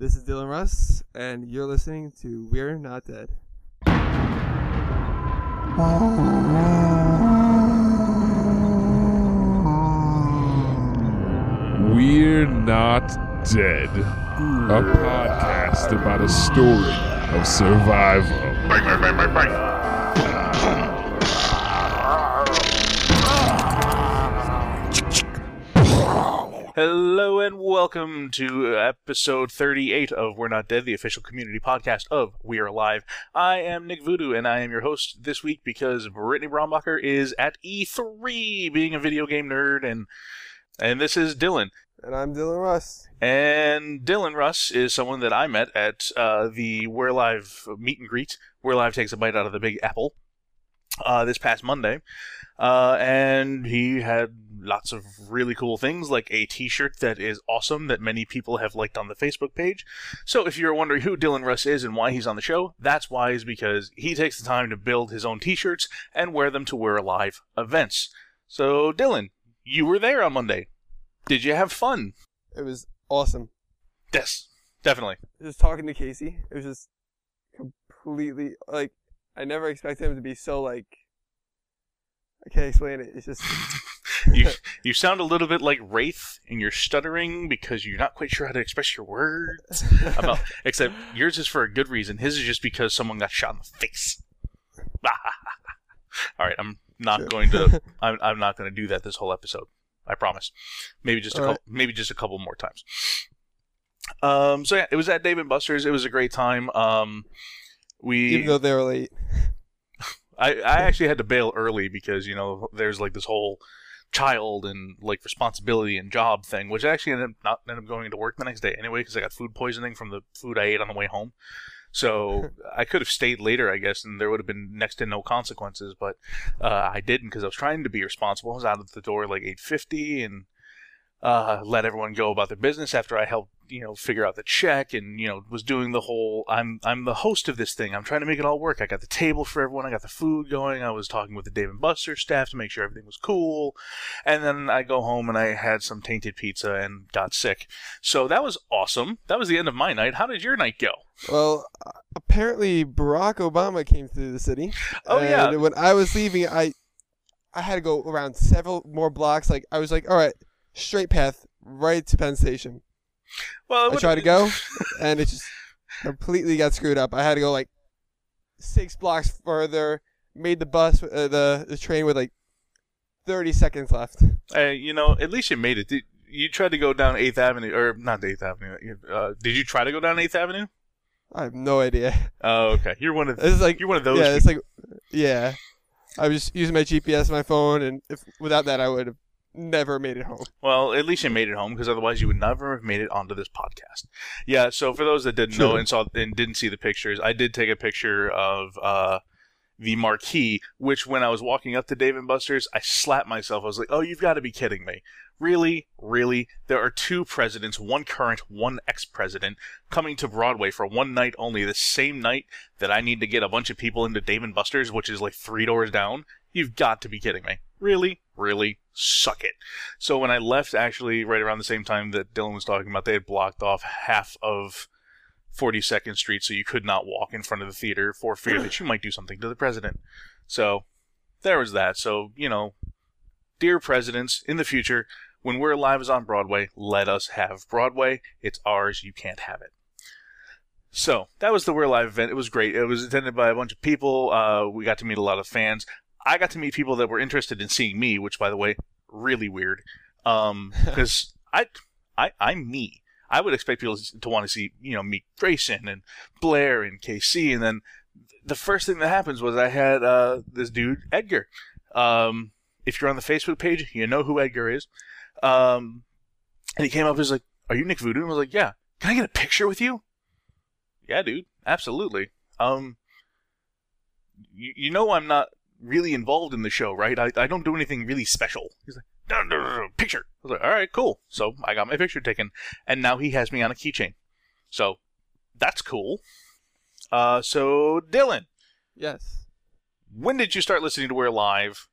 This is Dylan Russ, and you're listening to We're Not Dead. We're Not Dead, a podcast about a story of survival. Bang, bang, bang, Hello and welcome to episode 38 of We're Not Dead, the official community podcast of We Are Alive. I am Nick Voodoo and I am your host this week because Brittany Brombacher is at E3 being a video game nerd and and this is Dylan. And I'm Dylan Russ. And Dylan Russ is someone that I met at uh, the We're Alive meet and greet. We're Alive takes a bite out of the Big Apple uh, this past Monday. Uh, and he had lots of really cool things like a t-shirt that is awesome that many people have liked on the Facebook page. So if you're wondering who Dylan Russ is and why he's on the show, that's why is because he takes the time to build his own t-shirts and wear them to We're Alive events. So Dylan, you were there on Monday. Did you have fun? It was awesome. Yes, definitely. Just talking to Casey, it was just completely like I never expected him to be so like. I can't explain it. It's just you you sound a little bit like Wraith and you're stuttering because you're not quite sure how to express your words. About except yours is for a good reason. His is just because someone got shot in the face. All right, I'm not going to. I'm, I'm not going to do that this whole episode. I promise. Maybe just a All couple. Maybe just a couple more times. Um. So yeah, it was at Dave and Buster's. It was a great time. Um. We even though they were late. I, I actually had to bail early because you know there's like this whole child and like responsibility and job thing, which I actually ended up not ended up going into work the next day anyway because I got food poisoning from the food I ate on the way home. So I could have stayed later, I guess, and there would have been next to no consequences. But uh, I didn't because I was trying to be responsible. I was out of the door like eight fifty and uh, let everyone go about their business after I helped you know figure out the check and you know was doing the whole I'm I'm the host of this thing. I'm trying to make it all work. I got the table for everyone. I got the food going. I was talking with the Dave and Buster staff to make sure everything was cool. And then I go home and I had some tainted pizza and got sick. So that was awesome. That was the end of my night. How did your night go? Well, apparently Barack Obama came through the city. Oh, and yeah. When I was leaving, I I had to go around several more blocks. Like I was like, all right, straight path right to Penn Station. Well, I tried to go, and it just completely got screwed up. I had to go like six blocks further. Made the bus, uh, the the train with like thirty seconds left. Uh, you know, at least you made it. Did, you tried to go down Eighth Avenue, or not Eighth Avenue? Uh, did you try to go down Eighth Avenue? I have no idea. Oh, okay. You're one of It's like you're one of those. yeah, it's like yeah. I was just using my GPS on my phone, and if without that, I would have never made it home. Well, at least you made it home because otherwise you would never have made it onto this podcast. Yeah. So for those that didn't know and saw and didn't see the pictures, I did take a picture of uh, the marquee. Which when I was walking up to Dave and Buster's, I slapped myself. I was like, "Oh, you've got to be kidding me! Really, really? There are two presidents, one current, one ex-president, coming to Broadway for one night only. The same night that I need to get a bunch of people into Dave and Buster's, which is like three doors down. You've got to be kidding me! Really, really, suck it." So when I left, actually, right around the same time that Dylan was talking about, they had blocked off half of 42nd Street, so you could not walk in front of the theater for fear that you might do something to the president. So there was that. So you know, dear presidents, in the future, when We're Alive is on Broadway, let us have Broadway. It's ours. You can't have it. So that was the We're Alive event. It was great. It was attended by a bunch of people. Uh, we got to meet a lot of fans. I got to meet people that were interested in seeing me, which, by the way, really weird. Um, because I, I, I'm me. I would expect people to want to see, you know, meet Grayson and Blair and KC, and then the first thing that happens was I had uh, this dude Edgar. Um, if you're on the Facebook page, you know who Edgar is. Um, and he came up and was like, "Are you Nick Voodoo?" And I was like, "Yeah." Can I get a picture with you? Yeah, dude. Absolutely. Um, you, you know I'm not really involved in the show, right? I, I don't do anything really special. He's like, no, no, no, no, picture. I was like, all right, cool. So I got my picture taken, and now he has me on a keychain. So that's cool. Uh, so Dylan, Yes. when did you start listening to We're Alive?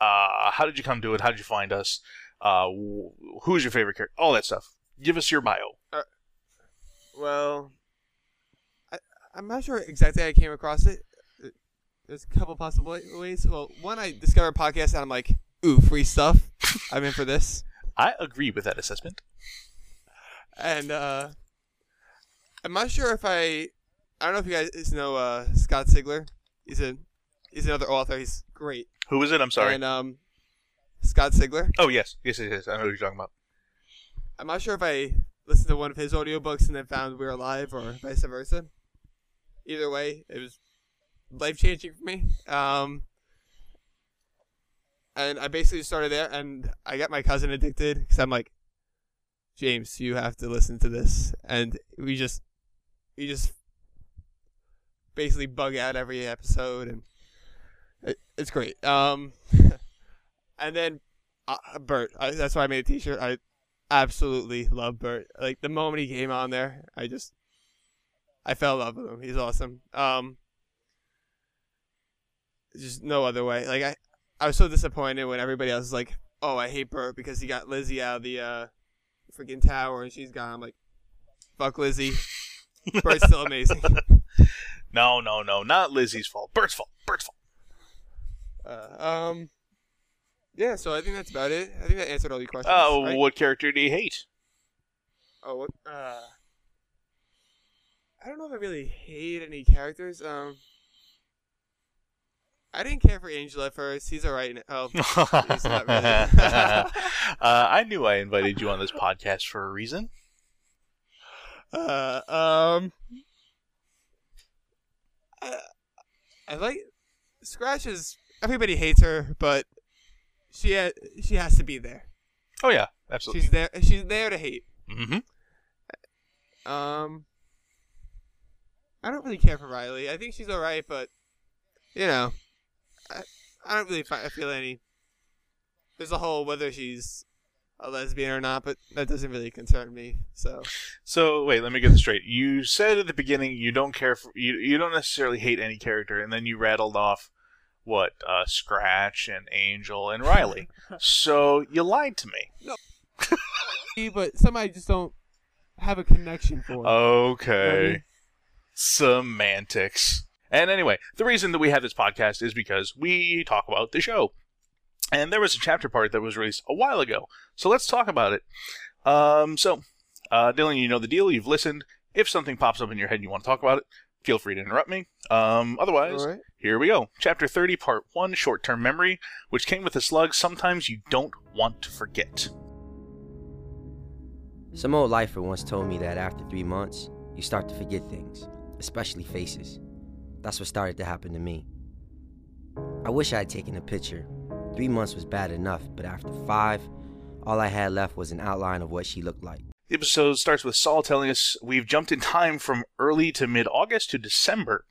Uh, how did you come to it? How did you find us? Uh, wh- who's your favorite character? All that stuff. Give us your bio. Well, I, I'm not sure exactly how I came across it. There's a couple possible ways. Well, one, I discover a podcast and I'm like, ooh, free stuff. I'm in for this. I agree with that assessment. And uh, I'm not sure if I. I don't know if you guys know uh, Scott Sigler. He's a he's another author. He's great. Who is it? I'm sorry. And um, Scott Sigler. oh yes, yes, yes, yes. I know who you're talking about. I'm not sure if I listened to one of his audiobooks and then found We're Alive or vice versa. Either way, it was life changing for me. Um, and I basically started there, and I got my cousin addicted because I'm like, James, you have to listen to this, and we just, we just basically bug out every episode, and it, it's great. Um, and then uh, Bert, I, that's why I made a T-shirt. I absolutely love Bert. Like the moment he came on there, I just I fell in love with him. He's awesome. Um just no other way. Like I I was so disappointed when everybody else was like, "Oh, I hate Bert because he got Lizzie out of the uh freaking tower and she's gone." I'm like, "Fuck Lizzie." Bert's still amazing. No, no, no, not Lizzie's fault. Bert's fault. Bert's fault. Uh, um yeah, so I think that's about it. I think that answered all your questions. Oh, right? what character do you hate? Oh, what? Uh, I don't know if I really hate any characters. Um, I didn't care for Angel at first. He's alright. n- Oh, He's not really. uh, I knew I invited you on this podcast for a reason. uh, um, I, I like Scratch is everybody hates her, but she ha- she has to be there. Oh yeah, absolutely. She's there. She's there to hate. hmm Um, I don't really care for Riley. I think she's alright, but you know, I, I don't really fi- feel any. There's a whole whether she's a lesbian or not, but that doesn't really concern me. So So wait, let me get this straight. You said at the beginning you don't care for you. You don't necessarily hate any character, and then you rattled off what uh, Scratch and Angel and Riley. so you lied to me. No, but some I just don't have a connection for. Okay. Semantics. And anyway, the reason that we have this podcast is because we talk about the show. And there was a chapter part that was released a while ago. So let's talk about it. Um, so, uh, Dylan, you know the deal. You've listened. If something pops up in your head and you want to talk about it, feel free to interrupt me. Um, otherwise, Alright. here we go. Chapter 30, Part 1 Short Term Memory, which came with a slug sometimes you don't want to forget. Some old lifer once told me that after three months, you start to forget things, especially faces. That's what started to happen to me. I wish I had taken a picture. Three months was bad enough, but after five, all I had left was an outline of what she looked like. The episode starts with Saul telling us we've jumped in time from early to mid August to December.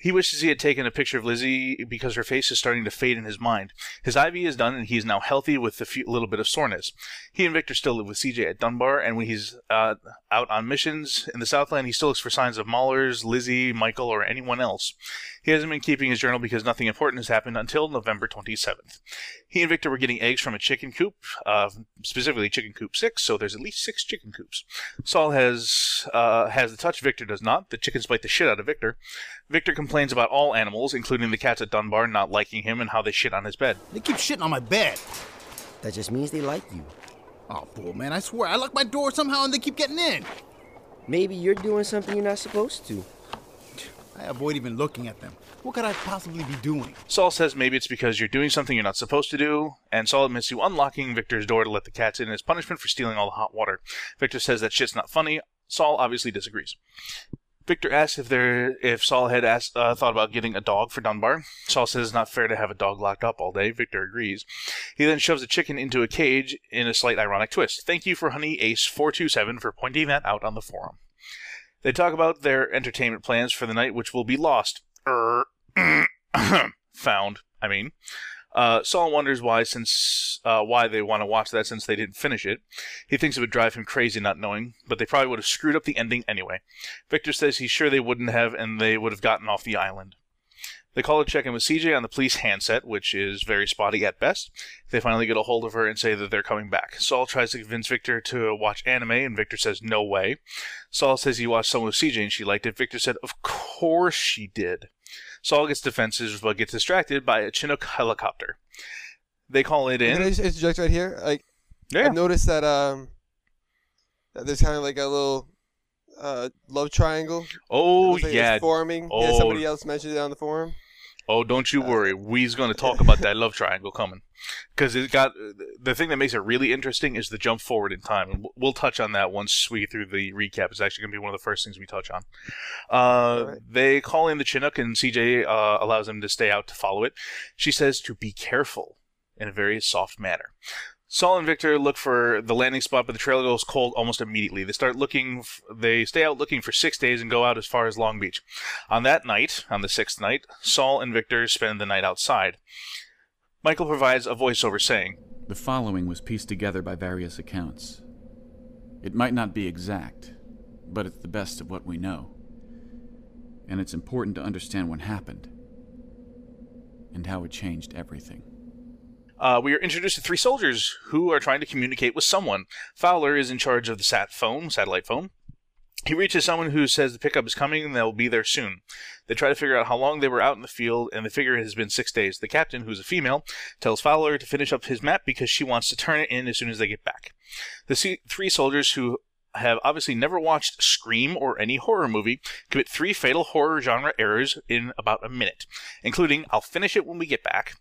He wishes he had taken a picture of Lizzie because her face is starting to fade in his mind. His IV is done and he is now healthy with a few, little bit of soreness. He and Victor still live with CJ at Dunbar, and when he's uh, out on missions in the Southland, he still looks for signs of Maulers, Lizzie, Michael, or anyone else. He hasn't been keeping his journal because nothing important has happened until November 27th. He and Victor were getting eggs from a chicken coop, uh, specifically chicken coop 6, so there's at least six chicken coops. Saul has uh, has the touch, Victor does not. The chickens bite the shit out of Victor. Victor complains about all animals, including the cats at Dunbar, not liking him and how they shit on his bed. They keep shitting on my bed. That just means they like you. Oh, bull, man, I swear, I lock my door somehow and they keep getting in. Maybe you're doing something you're not supposed to. I avoid even looking at them. What could I possibly be doing? Saul says maybe it's because you're doing something you're not supposed to do, and Saul admits to unlocking Victor's door to let the cats in as punishment for stealing all the hot water. Victor says that shit's not funny. Saul obviously disagrees. Victor asks if there if Saul had asked, uh, thought about getting a dog for Dunbar. Saul says it's not fair to have a dog locked up all day. Victor agrees. He then shoves a chicken into a cage in a slight ironic twist. Thank you for Honey Ace four two seven for pointing that out on the forum. They talk about their entertainment plans for the night, which will be lost. Er, found. I mean, uh, Saul wonders why, since uh, why they want to watch that since they didn't finish it. He thinks it would drive him crazy not knowing, but they probably would have screwed up the ending anyway. Victor says he's sure they wouldn't have, and they would have gotten off the island. They call to check in with CJ on the police handset, which is very spotty at best. They finally get a hold of her and say that they're coming back. Saul tries to convince Victor to watch anime, and Victor says no way. Saul says he watched some with CJ and she liked it. Victor said, Of course she did. Saul gets defensive but gets distracted by a Chinook helicopter. They call it Can I in. just interject right here? Like, Yeah. I've noticed that um, that there's kind of like a little uh love triangle. Oh like yeah. forming. Yeah, Oh. somebody else mentioned it on the forum. Oh, don't you worry. We's going to talk about that love triangle coming. Because it got the thing that makes it really interesting is the jump forward in time, and we'll- touch on that once we get through the recap. It's actually going to be one of the first things we touch on. Uh, Alright. They call in the Chinook, and CJ uh, allows them to stay out to follow it. She says to be careful in a very soft manner. Saul and Victor look for the landing spot, but the trail goes cold almost immediately. They start looking. F- they stay out looking for six days and go out as far as Long Beach. On that night, on the sixth night, Saul and Victor spend the night outside. Michael provides a voiceover saying, The following was pieced together by various accounts. It might not be exact, but it's the best of what we know. And it's important to understand what happened and how it changed everything. Uh, We are introduced to three soldiers who are trying to communicate with someone. Fowler is in charge of the sat phone, satellite phone. He reaches someone who says the pickup is coming and they'll be there soon. They try to figure out how long they were out in the field, and they figure has been six days. The captain, who's a female, tells Fowler to finish up his map because she wants to turn it in as soon as they get back. The three soldiers who have obviously never watched Scream or any horror movie commit three fatal horror genre errors in about a minute, including "I'll finish it when we get back,"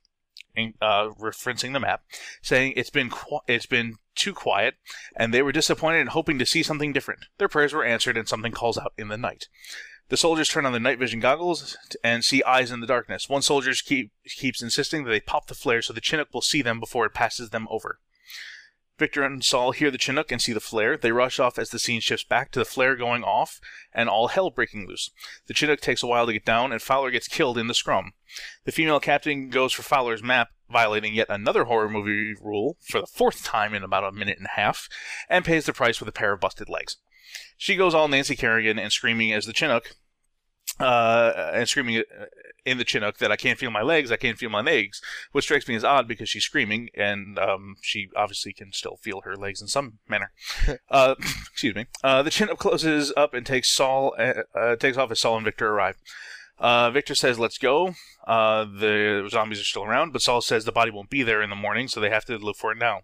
uh, referencing the map, saying it's been qu- it's been too quiet, and they were disappointed and hoping to see something different. Their prayers were answered, and something calls out in the night. The soldiers turn on their night vision goggles and see eyes in the darkness. One soldier keep, keeps insisting that they pop the flare so the Chinook will see them before it passes them over. Victor and Saul hear the Chinook and see the flare. They rush off as the scene shifts back to the flare going off and all hell breaking loose. The Chinook takes a while to get down, and Fowler gets killed in the scrum. The female captain goes for Fowler's map, violating yet another horror movie rule for the fourth time in about a minute and a half, and pays the price with a pair of busted legs. She goes all Nancy Kerrigan and screaming as the Chinook, uh, and screaming uh, in the Chinook that I can't feel my legs, I can't feel my legs, which strikes me as odd because she's screaming and um, she obviously can still feel her legs in some manner. uh, excuse me. Uh, the Chinook closes up and takes Saul, uh, uh, takes off as Saul and Victor arrive. Uh, Victor says, "Let's go." Uh, the zombies are still around, but Saul says the body won't be there in the morning, so they have to look for it now.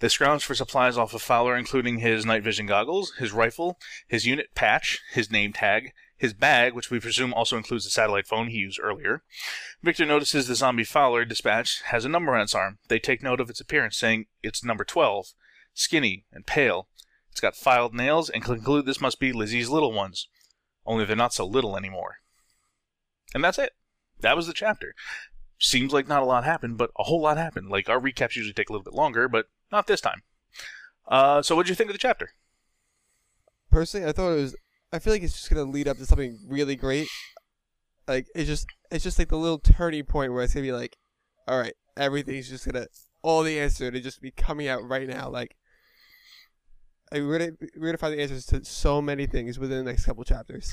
They scrounge for supplies off of Fowler, including his night vision goggles, his rifle, his unit patch, his name tag, his bag, which we presume also includes the satellite phone he used earlier. Victor notices the zombie Fowler dispatch has a number on its arm. They take note of its appearance, saying it's number 12, skinny and pale. It's got filed nails and conclude this must be Lizzie's little ones. Only they're not so little anymore. And that's it. That was the chapter. Seems like not a lot happened, but a whole lot happened. Like our recaps usually take a little bit longer, but not this time. Uh, so what did you think of the chapter? Personally, I thought it was. I feel like it's just gonna lead up to something really great. Like it's just, it's just like the little turning point where it's gonna be like, all right, everything's just gonna, all the answers to just be coming out right now. Like, like we're gonna, we're gonna find the answers to so many things within the next couple chapters,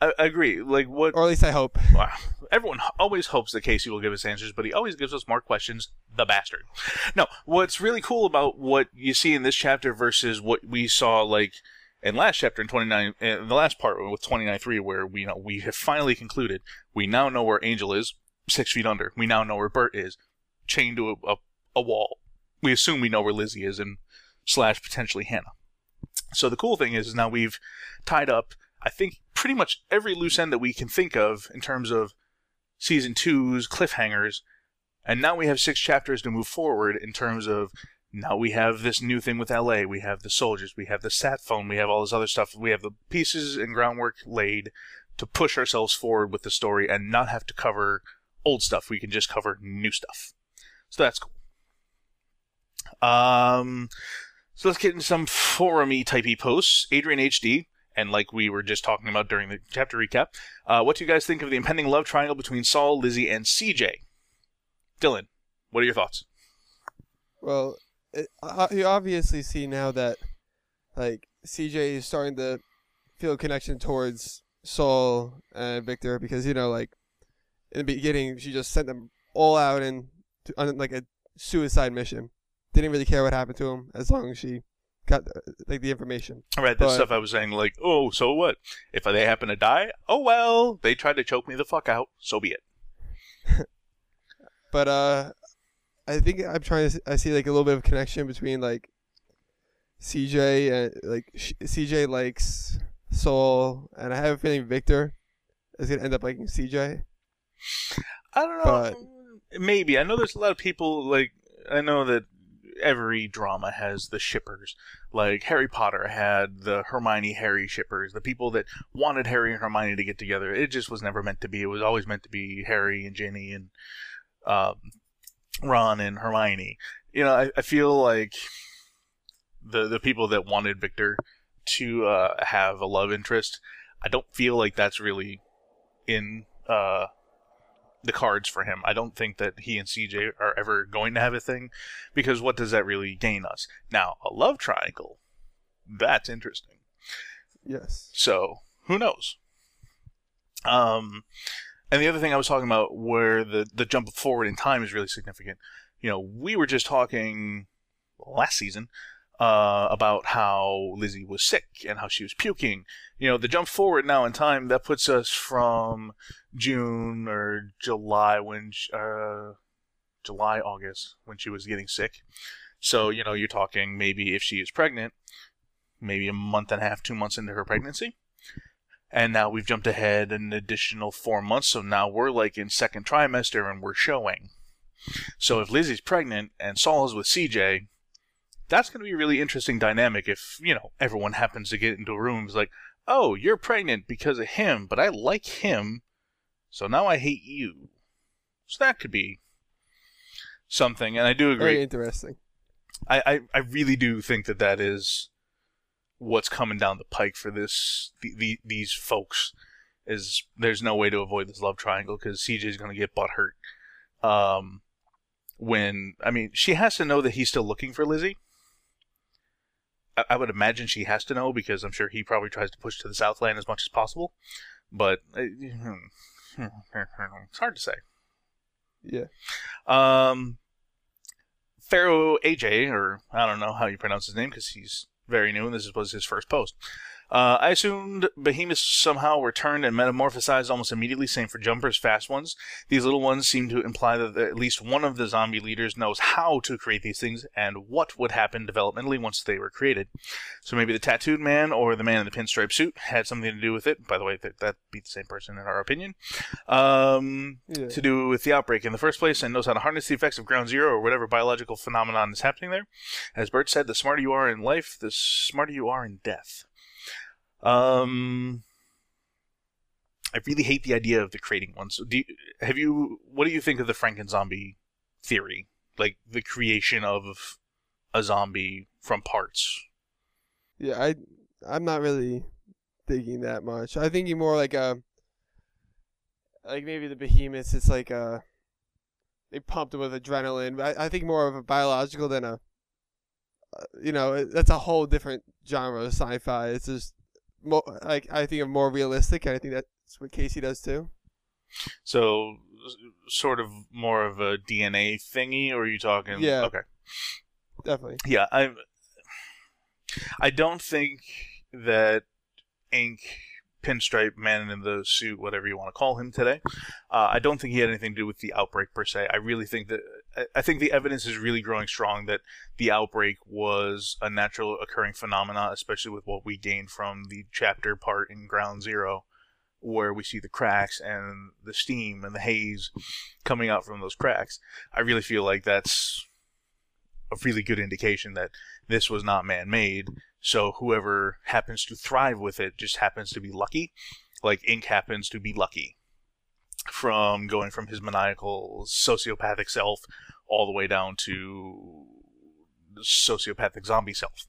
I, I agree. Like what? or at least I hope. Wow. Everyone always hopes that Casey will give us answers, but he always gives us more questions. The bastard. No, what's really cool about what you see in this chapter versus what we saw like in last chapter in 29, in the last part with 29.3, where we you know we have finally concluded. We now know where Angel is, six feet under. We now know where Bert is, chained to a, a, a wall. We assume we know where Lizzie is, and slash potentially Hannah. So the cool thing is, is now we've tied up. I think pretty much every loose end that we can think of in terms of season two's cliffhangers, and now we have six chapters to move forward in terms of now we have this new thing with LA, we have the soldiers, we have the sat phone, we have all this other stuff. We have the pieces and groundwork laid to push ourselves forward with the story and not have to cover old stuff. We can just cover new stuff. So that's cool. Um, so let's get into some forumy typey posts. Adrian HD, and like we were just talking about during the chapter recap, uh, what do you guys think of the impending love triangle between Saul, Lizzie, and CJ? Dylan, what are your thoughts? Well, it, uh, you obviously see now that like CJ is starting to feel a connection towards Saul and Victor because you know like in the beginning she just sent them all out and on like a suicide mission. Didn't really care what happened to them as long as she got like the information. Right, the But- stuff I was saying, like, oh, so what? If they happen to die, oh well, they tried to choke me the fuck out, so be it. But uh, I think I'm trying to. I see like a little bit of connection between like CJ and like sh- CJ likes Saul, and I have a feeling Victor is gonna end up liking CJ. I don't know. But- Maybe. I know there's a lot of people, like, I know that every drama has the shippers. Like, Harry Potter had the Hermione Harry shippers, the people that wanted Harry and Hermione to get together. It just was never meant to be. It was always meant to be Harry and Ginny and um, Ron and Hermione. You know, I, I feel like the the people that wanted Victor to uh, have a love interest, I don't feel like that's really in uh, the cards for him. I don't think that he and CJ are ever going to have a thing because what does that really gain us? Now, a love triangle, that's interesting. Yes. So, who knows? Um, and the other thing I was talking about where the, the jump forward in time is really significant. You know, we were just talking last season uh, about how Lizzie was sick and how she was puking. You know, the jump forward now in time, that puts us from June or July when, sh- uh, July, August, when she was getting sick. So, you know, you're talking maybe if she is pregnant, maybe a month and a half, two months into her pregnancy. And now we've jumped ahead an additional four months, so now we're like in second trimester and we're showing. So if Lizzie's pregnant and Saul is with CJ, that's going to be a really interesting dynamic if, you know, everyone happens to get into a room and is like, oh, you're pregnant because of him, but I like him, so now I hate you. So that could be something, and I do agree. Very interesting. I, I, I really do think that that is what's coming down the pike for this the, the, these folks is there's no way to avoid this love triangle because CJ's going to get butt hurt. Um, when I mean, she has to know that he's still looking for Lizzie. I, I would imagine she has to know because I'm sure he probably tries to push to the Southland as much as possible. But uh, it's hard to say. Yeah. Um, Pharaoh AJ, or I don't know how you pronounce his name because he's very new and this was his first post. Uh, I assumed behemoths somehow were turned and metamorphosized almost immediately, same for jumpers, fast ones. These little ones seem to imply that at least one of the zombie leaders knows how to create these things and what would happen developmentally once they were created. So maybe the tattooed man or the man in the pinstripe suit had something to do with it. By the way, that, that'd be the same person in our opinion. Um, Yeah. to do with the outbreak in the first place and knows how to harness the effects of ground zero or whatever biological phenomenon is happening there. As Bert said, the smarter you are in life, the smarter you are in death. Um, I really hate the idea of the creating ones. Do you, have you? What do you think of the Franken zombie theory? Like the creation of a zombie from parts. Yeah, I I'm not really thinking that much. I think more like a like maybe the behemoths. It's like uh they pumped them with adrenaline. I, I think more of a biological than a uh, you know that's a whole different genre of sci-fi. It's just more like I think of more realistic, and I think that's what Casey does too. So, sort of more of a DNA thingy, or are you talking? Yeah. Okay. Definitely. Yeah, I I don't think that Ink Pinstripe Man in the suit, whatever you want to call him today, uh, I don't think he had anything to do with the outbreak per se. I really think that I- think the evidence is really growing strong that the outbreak was a natural occurring phenomena, especially with what we gained from the chapter part in Ground Zero, where we see the cracks and the steam and the haze coming out from those cracks. I really feel like that's a really good indication that this was not man-made. So whoever happens to thrive with it just happens to be lucky. Like Ink happens to be lucky from going from his maniacal sociopathic self all the way down to sociopathic zombie self.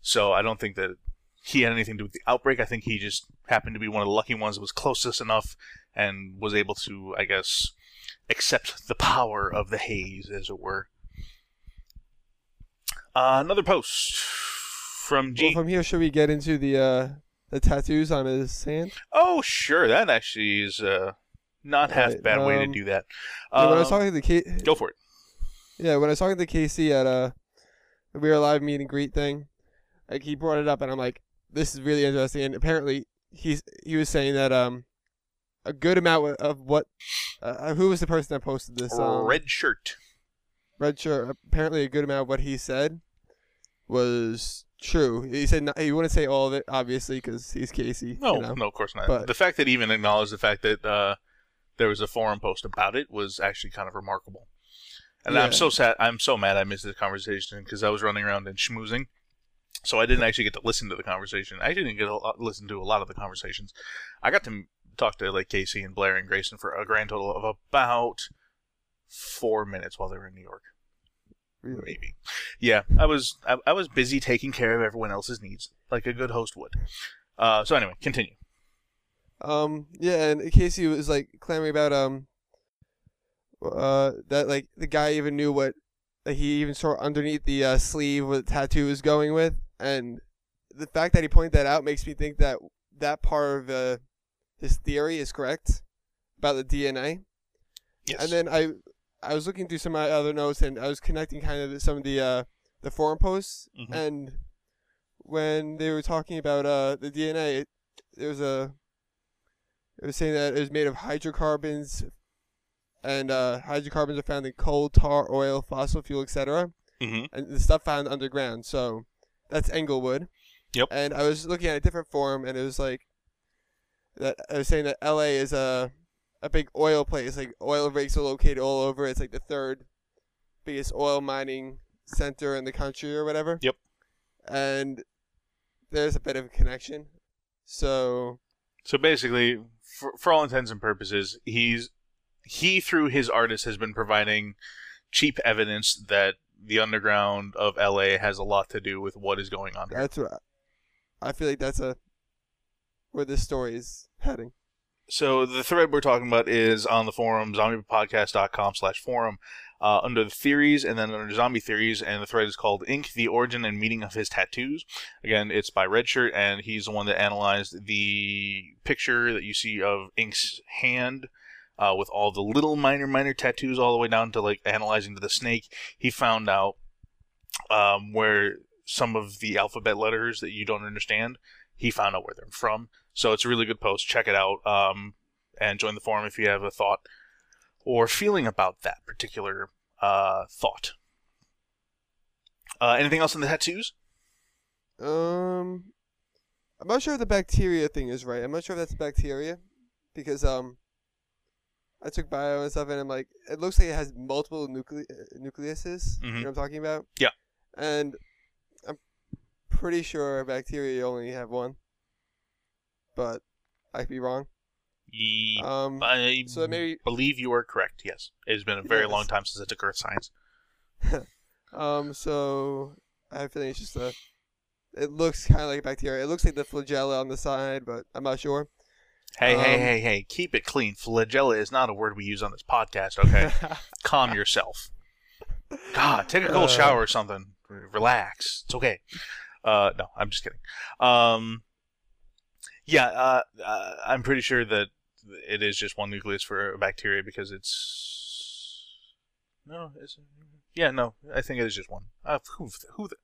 So I don't think that he had anything to do with the outbreak. I think he just happened to be one of the lucky ones that was closest enough and was able to, I guess, accept the power of the haze, as it were. Uh, another post from G. Well, from here, should we get into the uh the tattoos on his hand? oh, sure, that actually is uh, Not half Right, bad way to um, do that. Yeah, when I was Um, talking to K- go for it. Yeah, when I was talking to Casey at uh, the We Are Live meet and greet thing, like he brought it up, and I'm like, this is really interesting. And apparently, he's he was saying that um, a good amount of what, uh, who was the person that posted this? Um, Red shirt. Red shirt. Apparently, a good amount of what he said was true. He said not, he wouldn't say all of it, obviously, because he's Casey. No, you know? no, of course not. But- the fact that he even acknowledged the fact that uh, there was a forum post about it was actually kind of remarkable. And I'm so sad. I'm so mad I missed this conversation because I was running around and schmoozing, so I didn't actually get to listen to the conversation. I didn't get to listen to a lot of the conversations. I got to talk to like Casey and Blair and Grayson for a grand total of about four minutes while they were in New York. Really. Maybe. Yeah, I was I, I was busy taking care of everyone else's needs, like a good host would. Uh, so anyway, continue. Um, yeah, and Casey was like clamoring about um, uh, that like the guy even knew what that he even saw underneath the uh, sleeve what the tattoo was going with, and the fact that he pointed that out makes me think that that part of uh, his theory is correct about the DNA. Yes. And then I I was looking through some of my other notes and I was connecting kind of some of the uh, the forum posts Mhm. and when they were talking about uh, the DNA, it, there was a it was saying that it was made of hydrocarbons and uh, hydrocarbons are found in coal, tar, oil, fossil fuel, etc. hmm And the stuff found underground. So that's Inglewood. Yep. And I was looking at a different forum and it was like that I was saying that LA is a a big oil place. Like oil rigs are located all over. It's like the third biggest oil mining center in the country or whatever. Yep. And there's a bit of a connection. So So basically, for, for all intents and purposes, he's he through his artist has been providing cheap evidence that the underground of LA has a lot to do with what is going on. here. that's what I, I feel like that's a where this story is heading. So the thread we're talking about is on the forum, zombiepodcast.com slash forum, uh, under the theories and then under zombie theories, and the thread is called Ink, the origin and meaning of his tattoos. Again, it's by Redshirt, and he's the one that analyzed the picture that you see of Ink's hand uh, with all the little minor, minor tattoos all the way down to like analyzing to the snake. He found out um, where some of the alphabet letters that you don't understand, he found out where they're from. So it's a really good post. Check it out um, and join the forum if you have a thought or feeling about that particular uh, thought. Uh, anything else in the tattoos? Um, I'm not sure if the bacteria thing is right. I'm not sure if that's bacteria, because um, I took bio and stuff, and I'm like, it looks like it has multiple nucle- nucleuses. Mhm. You know what I'm talking about? Yeah. And I'm pretty sure bacteria only have one, but I could be wrong. Ye- Um, I so maybe- believe you are correct. Yes, it has been a very Yes. long time since I took Earth Science. um, so I have a it's just a. It looks kind of like a bacteria. It looks like the flagella on the side, but I'm not sure. Hey, hey, Um, hey, hey! Keep it clean. Flagella is not a word we use on this podcast. Okay, calm yourself. God, take a cold Uh. shower or something. Relax. It's okay. Uh, no, I'm just kidding. Um, yeah, uh, uh, I'm pretty sure that it is just one nucleus for a bacteria because it's no, it's yeah, no, I think it is just one. Uh, who, who the,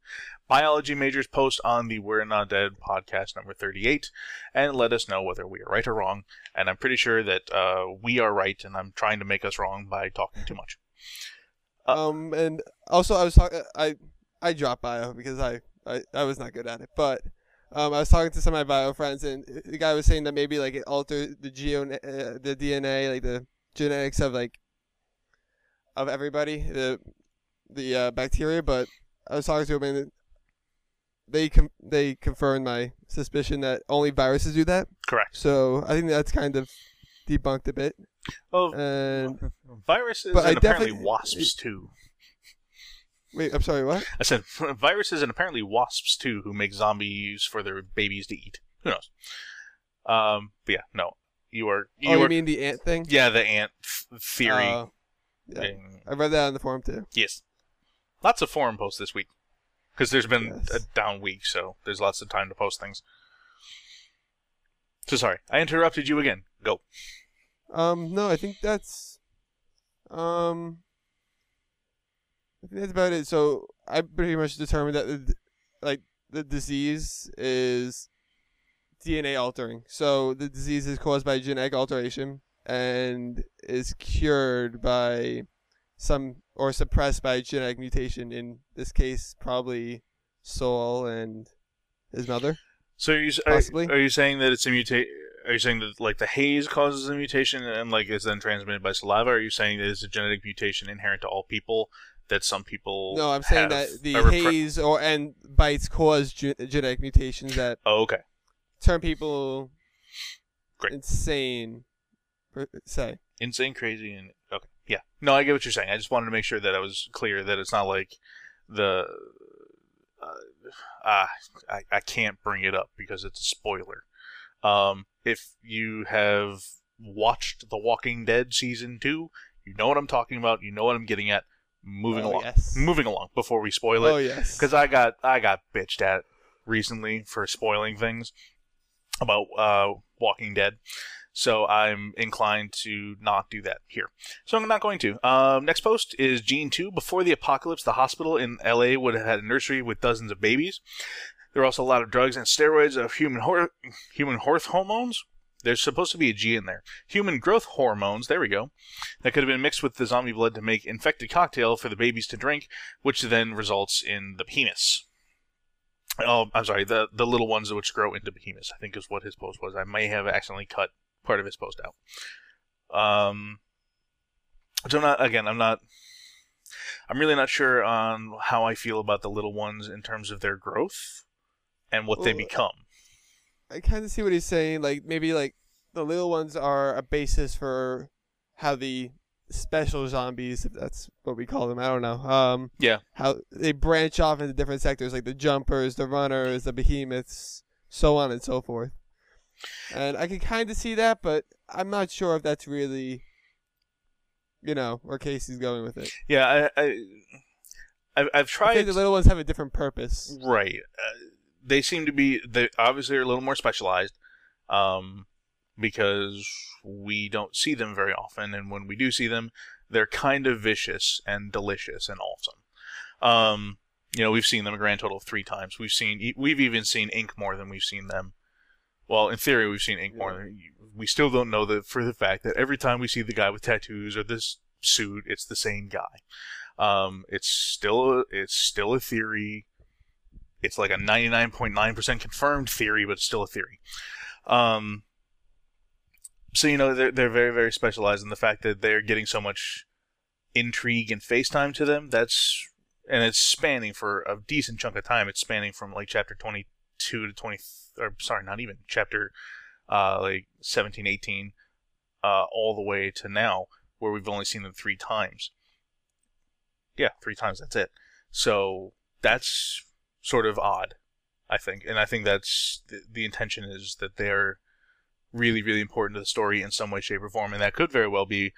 biology majors post on the We're Not Dead podcast number 38 and let us know whether we are right or wrong. And I'm pretty sure that uh, we are right, and I'm trying to make us wrong by talking too much. Uh, um, and also I was talking. I I dropped bio because I, I I was not good at it, but. Um, I was talking to some of my bio friends, and the guy was saying that maybe like it altered the geo, uh, the DNA, like the genetics of like of everybody, the the uh, bacteria. But I was talking to him, and they com- they confirmed my suspicion that only viruses do that. Correct. So I think that's kind of debunked a bit. Well, And viruses but I apparently definitely- wasps too. Wait, I'm sorry, what? I said viruses and apparently wasps too, who make zombies for their babies to eat. Who knows? Um, but yeah, no, you are. You oh, are you mean the ant thing? yeah, the ant th- theory. Uh, yeah. I read that on the forum too. Yes, lots of forum posts this week because there's been Yes. a down week, so there's lots of time to post things. So sorry, I interrupted you again. Go. Um, no, I think that's, um, I think that's about it. So I pretty much determined that, the, like, the disease is DNA altering. So the disease is caused by genetic alteration and is cured by some or suppressed by genetic mutation. In this case, probably Saul and his mother. So are you s- are, are you saying that it's a mutate? Are you saying that like the haze causes a mutation and like is then transmitted by saliva? Or are you saying that it's a genetic mutation inherent to all people that some people? No, I'm saying that the repre- haze or and bites cause ge- genetic mutations that Oh, okay. turn people Great. insane. Per say. Insane, crazy, and okay. Yeah. No, I get what you're saying. I just wanted to make sure that I was clear that it's not like the. Uh, ah, I, I can't bring it up because it's a spoiler. Um, if you have watched The Walking Dead season two, you know what I'm talking about. You know what I'm getting at. Moving Oh, along. yes. Moving along before we spoil it. Oh yes. because I got I got bitched at recently for spoiling things about uh, Walking Dead. So I'm inclined to not do that here. So I'm not going to. Um, next post is Gene 2. Before the apocalypse, the hospital in LA would have had a nursery with dozens of babies. There were also a lot of drugs and steroids of human hor- human growth hormones. There's supposed to be a G in there. Human growth hormones, there we go. That could have been mixed with the zombie blood to make infected cocktail for the babies to drink, which then results in the behemoths. Oh, I'm sorry, the the little ones which grow into behemoths. I think is what his post was. I may have accidentally cut part of his post out. Um, so I'm not again. I'm not. I'm really not sure on how I feel about the little ones in terms of their growth and what they become. I kind of see what he's saying. Like maybe like the little ones are a basis for how the special zombies, if that's what we call them, I don't know. Um, Yeah. How they branch off into different sectors, like the jumpers, the runners, the behemoths, so on and so forth. And I can kind of see that, but I'm not sure if that's really, you know, where Casey's going with it. Yeah, I, I I've, I've I tried. think the little ones have a different purpose. Right. Uh, they seem to be they obviously are a little more specialized, um, because we don't see them very often, and when we do see them, they're kind of vicious and delicious and awesome. Um, you know, we've seen them a grand total of three times. We've seen we've even seen Ink more than we've seen them. Well, in theory, we've seen Ink more. Than, we still don't know that for the fact that every time we see the guy with tattoos or this suit, it's the same guy. Um, it's still a, it's still a theory. It's like a 99.9% confirmed theory, but still a theory. Um, so you know they're they're very very specialized in the fact that they're getting so much intrigue and face time to them. That's and it's spanning for a decent chunk of time. It's spanning from like chapter 22 to 20 or sorry, not even chapter uh like 17 18 uh all the way to now where we've only seen them 3 times. Yeah, 3 times that's it. So that's sort of odd, I think. And I think that's the, the intention is that they're really, really important to the story in some way, shape, or form. And that could very well be,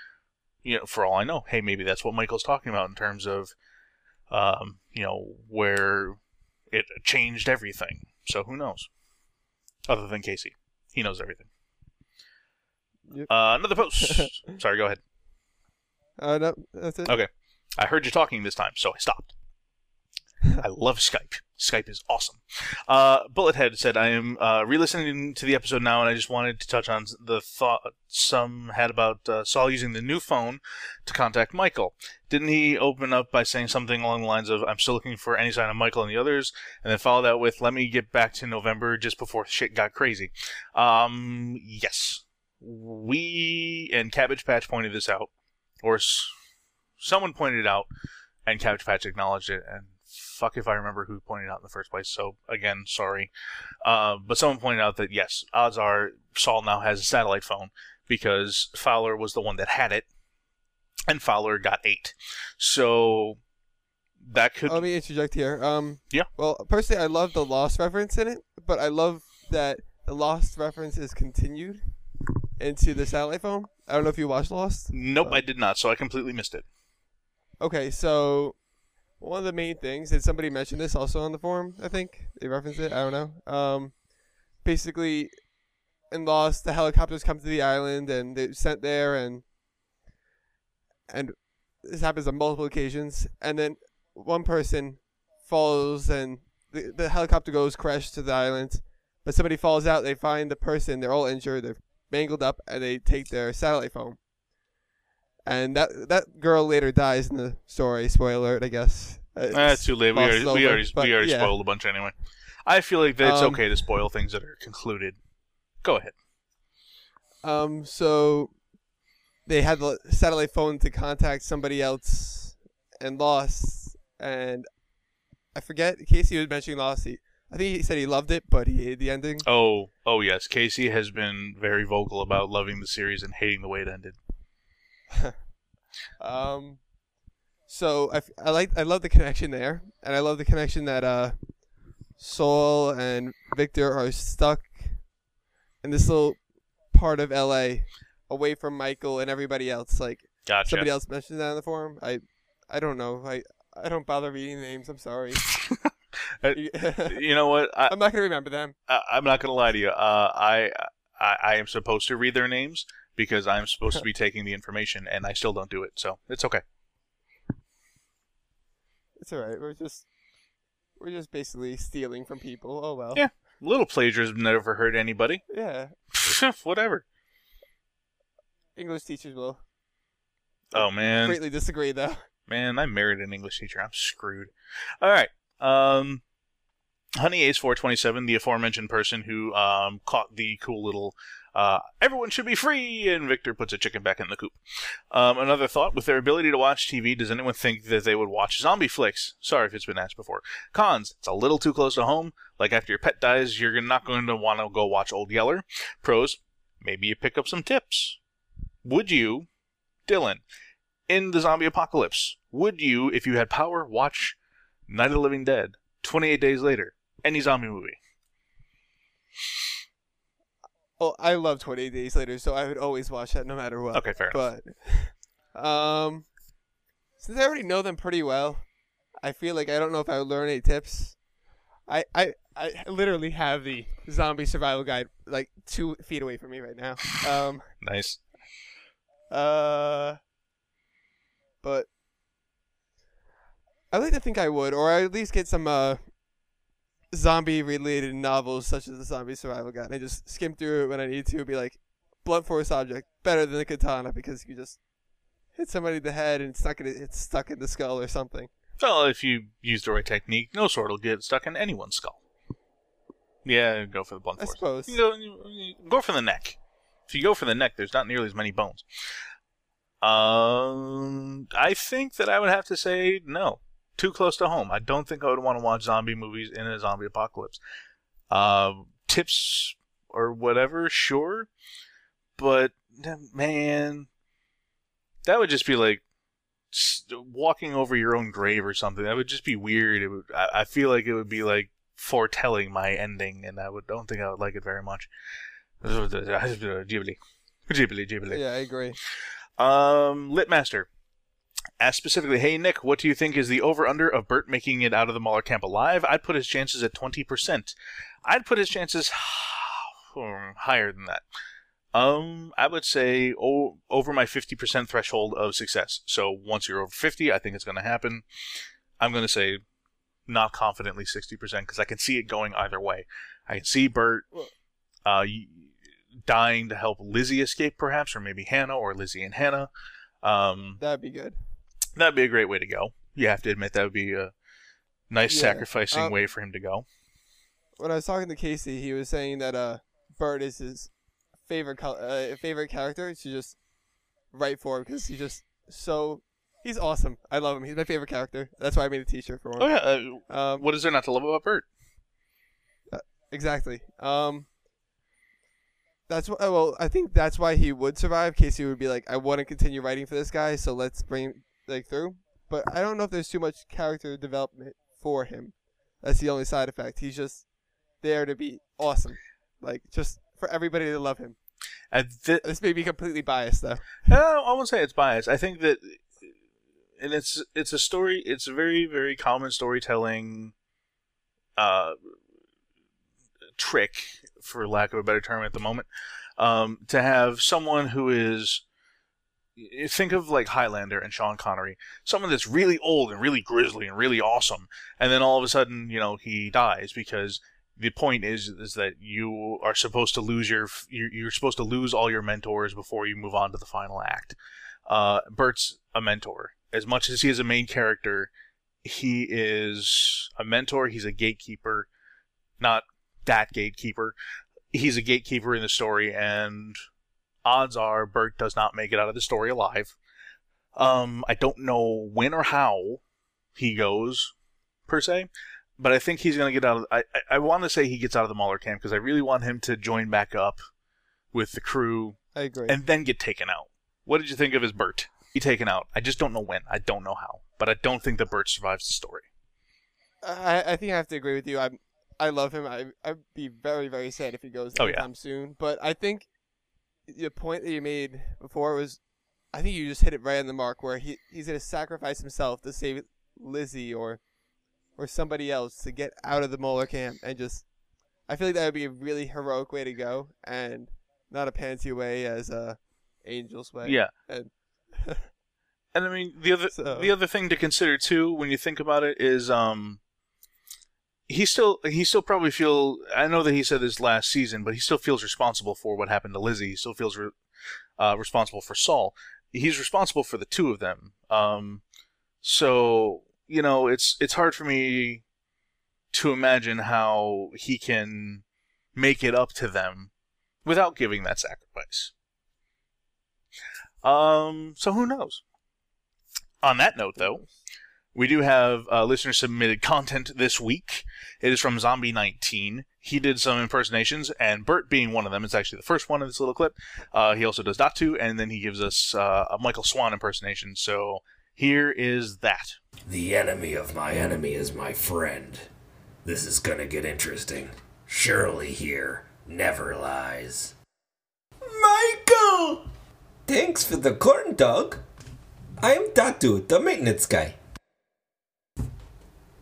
you know, for all I know, hey, maybe that's what Michael's talking about in terms of, um, you know, where it changed everything. So who knows? Other than Casey. He knows everything. Yep. Uh, another post. Sorry, go ahead. Uh, no, that's it. Okay. I heard you talking this time, so I stopped. I love Skype. Skype is awesome. Uh, Bullethead said, I am uh, re listening to the episode now, and I just wanted to touch on the thought some had about uh, Saul using the new phone to contact Michael. Didn't he open up by saying something along the lines of, I'm still looking for any sign of Michael and the others, and then follow that with, let me get back to November just before shit got crazy? Um, yes. We, and Cabbage Patch pointed this out, or s- someone pointed it out, and Cabbage Patch acknowledged it, and fuck if I remember who pointed it out in the first place. So again, sorry. Uh, but someone pointed out that yes, odds are Saul now has a satellite phone because Fowler was the one that had it, and Fowler got ate. So that could Let me interject here. Um, Yeah. Well, personally, I love the Lost reference in it, but I love that the Lost reference is continued into the satellite phone. I don't know if you watched Lost. nope, I did not. So I completely missed it. Okay, so one of the main things, did somebody mention this also on the forum, I think they referenced it. I don't know. Um, basically, and Lost, the helicopters come to the island and they're sent there, and and this happens on multiple occasions. And then one person falls, and the the helicopter goes crash to the island, but somebody falls out. They find the person. They're all injured. They're mangled up, and they take their satellite phone. And that that girl later dies in the story. Spoiler alert, I guess. Ah, It's it's too late. We already, we already, but we already yeah. spoiled a bunch anyway. I feel like it's Um, okay to spoil things that are concluded. Go ahead. Um, so they had the satellite phone to contact somebody else and lost. And I forget, Casey was mentioning lost. He, I think he said he loved it, but he hated the ending. Oh, oh yes. Casey has been very vocal about loving the series and hating the way it ended. Um, so I, I like I love the connection there, and I love the connection that uh, Saul and Victor are stuck in this little part of L.A. away from Michael and everybody else. Like Gotcha. somebody else mentioned that in the forum. I I don't know. I I don't bother reading names. I'm sorry. Uh, You know what? I, I'm not gonna remember them. I, I'm not gonna lie to you. Uh, I, I I am supposed to read their names because I'm supposed to be taking the information, and I still don't do it. So it's okay. It's all right. We're just we're just basically stealing from people. Oh well. Yeah. Little plagiarism never hurt anybody. Yeah. Whatever. English teachers will Oh man. greatly disagree though. Man, I married an English teacher. I'm screwed. All right. Um, Honey Ace 427, the aforementioned person who um, caught the cool little uh, everyone should be free, and Victor puts a chicken back in the coop. Um, another thought with their ability to watch TV, does anyone think that they would watch zombie flicks? Sorry if it's been asked before. Cons, it's a little too close to home. Like after your pet dies, you're not going to want to go watch Old Yeller. Pros, maybe you pick up some tips. Would you, Dylan, in the zombie apocalypse, would you, if you had power, watch Night of the Living Dead, 28 Days Later, any zombie movie? Well, I love 28 Days Later, so I would always watch that no matter what. Okay, fair enough. But um, since I already know them pretty well, I feel like I don't know if I would learn any tips. I I, I literally have the zombie survival guide like two feet away from me right now. Um, Nice. uh, but I like to think I would, or at least get some uh zombie related novels such as the Zombie Survival Guide. I just skim through it when I need to. Be like, blunt force object better than the katana because you just hit somebody in the head and it's not gonna it's stuck in the skull or something. Well, if you use the right technique, no sword will get stuck in anyone's skull. Yeah, go for the blunt force. I suppose. You go, you go for the neck. If you go for the neck, there's not nearly as many bones. Um, I think that I would have to say no. Too close to home. I don't think I would want to watch zombie movies in a zombie apocalypse. Uh, tips or whatever, sure, but man, that would just be like walking over your own grave or something. That would just be weird. It would. I, I feel like it would be like foretelling my ending, and I would don't think I would like it very much. Ghibli, Ghibli, Ghibli. Yeah, I agree. Um, Litmaster asked specifically, "Hey Nick, what do you think is the over/under of Bert making it out of the Muller camp alive?" I'd put his chances at twenty percent. I'd put his chances higher than that. Um, I would say over my fifty percent threshold of success. So once you're over fifty, I think it's going to happen. I'm going to say not confidently sixty percent because I can see it going either way. I can see Bert uh, dying to help Lizzie escape, perhaps, or maybe Hannah or Lizzie and Hannah. Um, That'd be good. That'd be a great way to go. You have to admit that would be a nice Yeah. sacrificing Um, way for him to go. When I was talking to Casey, he was saying that uh, Bert is his favorite uh, favorite character to just write for him because he's just so he's awesome. I love him. He's my favorite character. That's why I made a T-shirt for him. Oh yeah, uh, Um, what is there not to love about Bert? Exactly. Um. That's wh- well, I think that's why he would survive. Casey would be like, I want to continue writing for this guy, so let's bring like through. But I don't know if there's too much character development for him. That's the only side effect. He's just there to be awesome, like just for everybody to love him. Thi- This may be completely biased though. Uh, I won't say it's biased. I think that, and it's it's a story. It's a very very common storytelling, uh, trick, for lack of a better term at the moment, um, to have someone who is think of like Highlander and Sean Connery, someone that's really old and really grizzly and really awesome, and then all of a sudden, you know, he dies because the point is is that you are supposed to lose your you're, supposed to lose all your mentors before you move on to the final act. Uh, Bert's a mentor. As much as he is a main character, he is a mentor. He's a gatekeeper, not that gatekeeper. He's a gatekeeper in the story, and odds are Bert does not make it out of the story alive. Um, I don't know when or how he goes, per se, but I think he's going to get out of. I, I, I want to say he gets out of the Muller camp because I really want him to join back up with the crew I agree. and then get taken out. What did you think of his Bert? He taken out. I just don't know when. I don't know how. But I don't think that Bert survives the story. I, I think I have to agree with you. I'm I love him. I I'd be very very sad if he goes Oh, yeah. anytime soon. But I think the point that you made before was, I think you just hit it right on the mark. Where he he's gonna sacrifice himself to save Lizzie or or somebody else to get out of the Moeller camp and just. I feel like that would be a really heroic way to go and not a pansy way as a Angel's way. Yeah. And And I mean the other So- the other thing to consider too when you think about it is um he still he still probably feel I know that he said this last season, but he still feels responsible for what happened to Lizzie. He still feels re- uh, responsible for Saul. He's responsible for the two of them. Um, so you know it's it's hard for me to imagine how he can make it up to them without giving that sacrifice. Um, so who knows? On that note, though, we do have uh, listener submitted content this week. It is from Zombie19. He did some impersonations, and Bert being one of them is actually the first one in this little clip. Uh, he also does Datu, and then he gives us uh, a Michael Swan impersonation. So here is that. The enemy of my enemy is my friend. This is gonna get interesting. Shirley here never lies. Michael! Thanks for the corn dog. I'm Datu, the maintenance guy.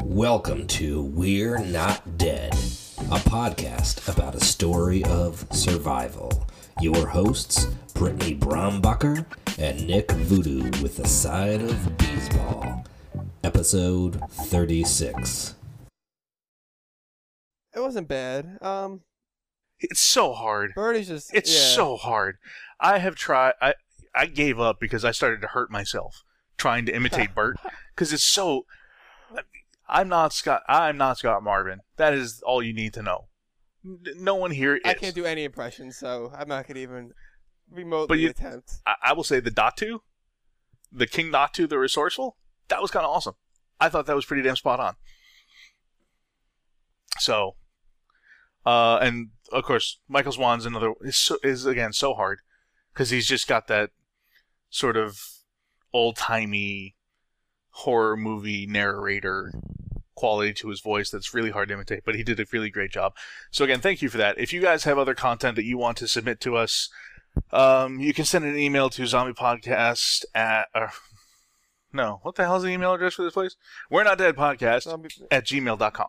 Welcome to We're Not Dead, a podcast about a story of survival. Your hosts, Brittany Brombacher and Nick Voodoo with a side of beesball. Episode 36. it wasn't bad. Um, It's so hard. Bert is just It's yeah. so hard. I have tried. I I gave up because I started to hurt myself trying to imitate Bert because it's so. I'm not Scott. I'm not Scott Marvin. That is all you need to know. N- No one here is. I can't do any impressions, so I'm not gonna even remotely But you- attempt. I, I will say the Datu, the King Datu, the resourceful. That was kind of awesome. I thought that was pretty damn spot on. So, uh, and of course, Michael Swan's another is so, is again so hard because he's just got that sort of old timey horror movie narrator quality to his voice that's really hard to imitate, but he did a really great job. So again, thank you for that. If you guys have other content that you want to submit to us, um, you can send an email to zombiepodcast at uh, no, what the hell is the email address for this place? We're not dead podcast Zombie- at gmail.com.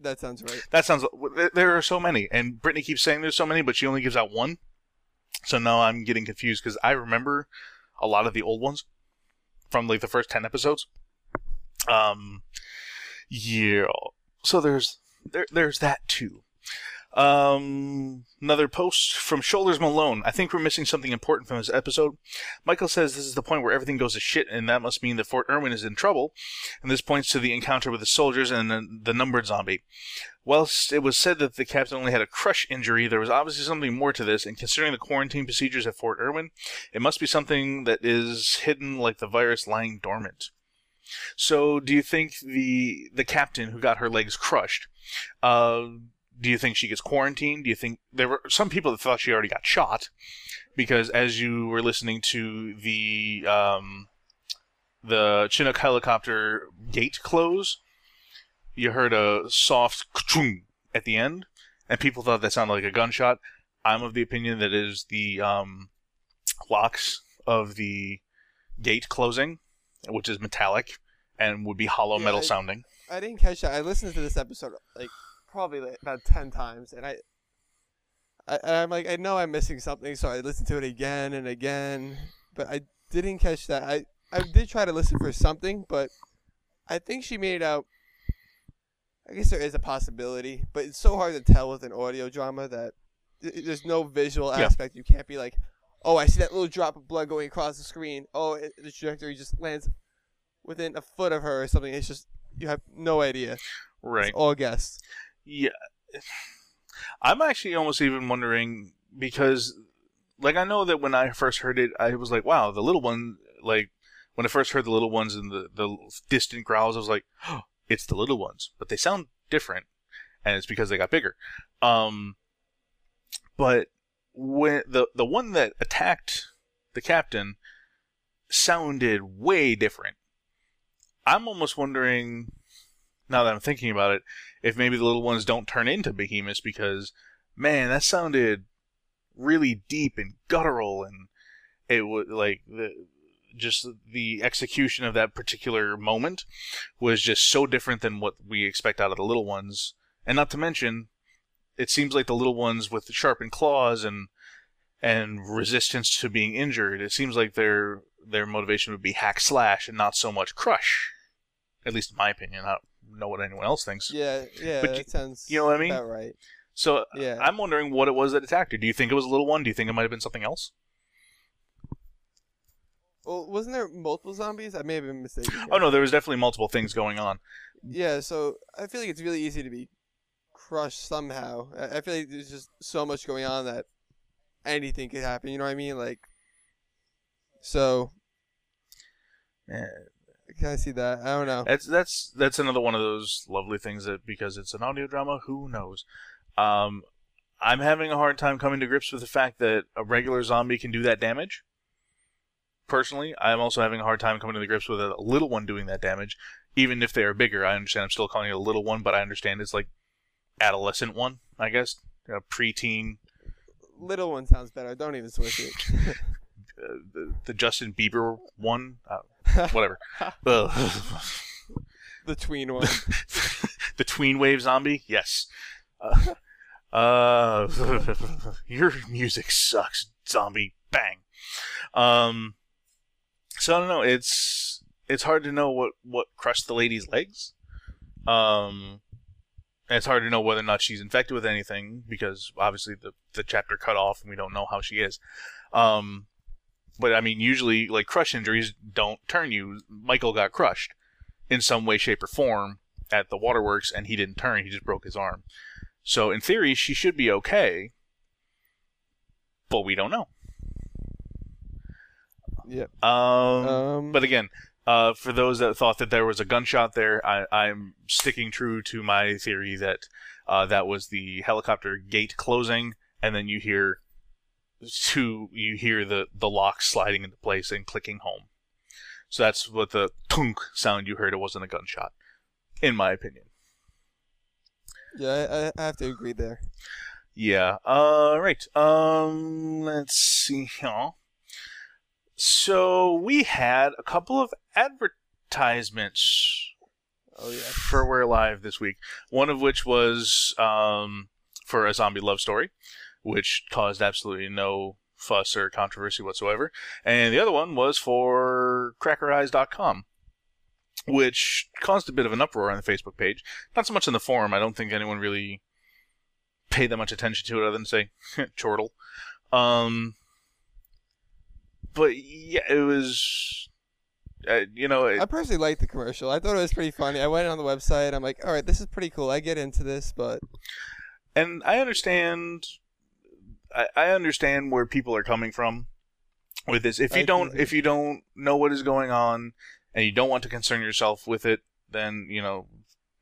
That sounds right. That sounds there- there are so many, and Brittany keeps saying there's so many, but she only gives out one. So now I'm getting confused because I remember a lot of the old ones from like the first ten episodes. Um, yeah. So there's there there's that too. Um, another post from Shoulders Malone. I think we're missing something important from this episode. Michael says this is the point where everything goes to shit, and that must mean that Fort Irwin is in trouble. And this points to the encounter with the soldiers and the, the numbered zombie. Whilst it was said that the captain only had a crush injury, there was obviously something more to this, and considering the quarantine procedures at Fort Irwin, it must be something that is hidden like the virus lying dormant. So, do you think the the captain who got her legs crushed, uh, do you think she gets quarantined? Do you think there were some people that thought she already got shot? Because as you were listening to the um, the Chinook helicopter gate close, you heard a soft at the end, and people thought that sounded like a gunshot. I'm of the opinion that it is the um, locks of the gate closing, which is metallic and would be hollow Yeah, metal I- sounding. I didn't catch that. I listened to this episode like probably like about ten times, and I, I, and I'm like, I know I'm missing something, so I listened to it again and again, but I didn't catch that. I, I did try to listen for something, but I think she made out. I guess there is a possibility, but it's so hard to tell with an audio drama that there's no visual Yeah. aspect. You can't be like, oh, I see that little drop of blood going across the screen. Oh, it, the trajectory just lands within a foot of her or something. It's just you have no idea. Right. It's all guess. Yeah. I'm actually almost even wondering because, like, I know that when I first heard it, I was like, wow, the little one, like, when I first heard the little ones and the, the distant growls, I was like, oh, it's the little ones. But they sound different, and it's because they got bigger. Um, but when the, the one that attacked the captain sounded way different. I'm almost wondering, now that I'm thinking about it, if maybe the little ones don't turn into behemoths because man that sounded really deep and guttural and it was like the just the execution of that particular moment was just so different than what we expect out of the little ones and not to mention it seems like the little ones with the sharpened claws and and resistance to being injured it seems like their their motivation would be hack slash and not so much crush at least in my opinion i don't know what anyone else thinks Yeah, yeah, But that you- sounds. you know what I mean? About right. So Yeah. I'm wondering what it was that attacked her. Do you think it was a little one? Do you think it might have been something else? Well, wasn't there multiple zombies? I may have been mistaken. Oh no, there was definitely multiple things going on. Yeah, so I feel like it's really easy to be crushed somehow. I I feel like there's just so much going on that anything could happen. You know what I mean? Like, so Eh, can I see that? I don't know. That's that's that's another one of those lovely things that because it's an audio drama, who knows? Um, I'm having a hard time coming to grips with the fact that a regular zombie can do that damage. Personally, I'm also having a hard time coming to the grips with a little one doing that damage, even if they are bigger. I understand I'm still calling it a little one, but I understand it's like adolescent one, I guess, a preteen, Little one sounds better. Don't even switch it. uh, the, the Justin Bieber one, uh, whatever. The tween one. the tween wave zombie? Yes. Uh, uh your music sucks zombie. Bang. Um so i don't know. It's it's hard to know what what crushed the lady's legs. Um it's hard to know whether or not she's infected with anything because obviously the the chapter cut off and we don't know how she is. Um but i mean usually like crush injuries don't turn you. Michael got crushed in some way shape or form at the waterworks and he didn't turn. He just broke his arm. So in theory she should be okay but we don't know. Yep. um, Um, but again uh, for those that thought that there was a gunshot there I, i'm sticking true to my theory that uh, that was the helicopter gate closing and then you hear two you hear the the lock sliding into place and clicking home so that's what the tunk sound you heard it wasn't a gunshot in my opinion yeah, I, I have to agree there. Yeah. Uh, right. Um, let's see here. So we had a couple of advertisements Oh yeah. for We're Alive this week. One of which was um, for a zombie love story, which caused absolutely no fuss or controversy whatsoever. And the other one was for crackerize.com, which caused a bit of an uproar on the Facebook page. Not so much in the forum. I don't think anyone really paid that much attention to it other than say, chortle. Um, but yeah, it was. Uh, you know, it, I personally liked the commercial. I thought it was pretty funny. I went on the website. I'm like, all right, this is pretty cool. I get into this, but and I understand. I, I understand where people are coming from with this. If you I don't, agree. if you don't know what is going on, and you don't want to concern yourself with it, then you know,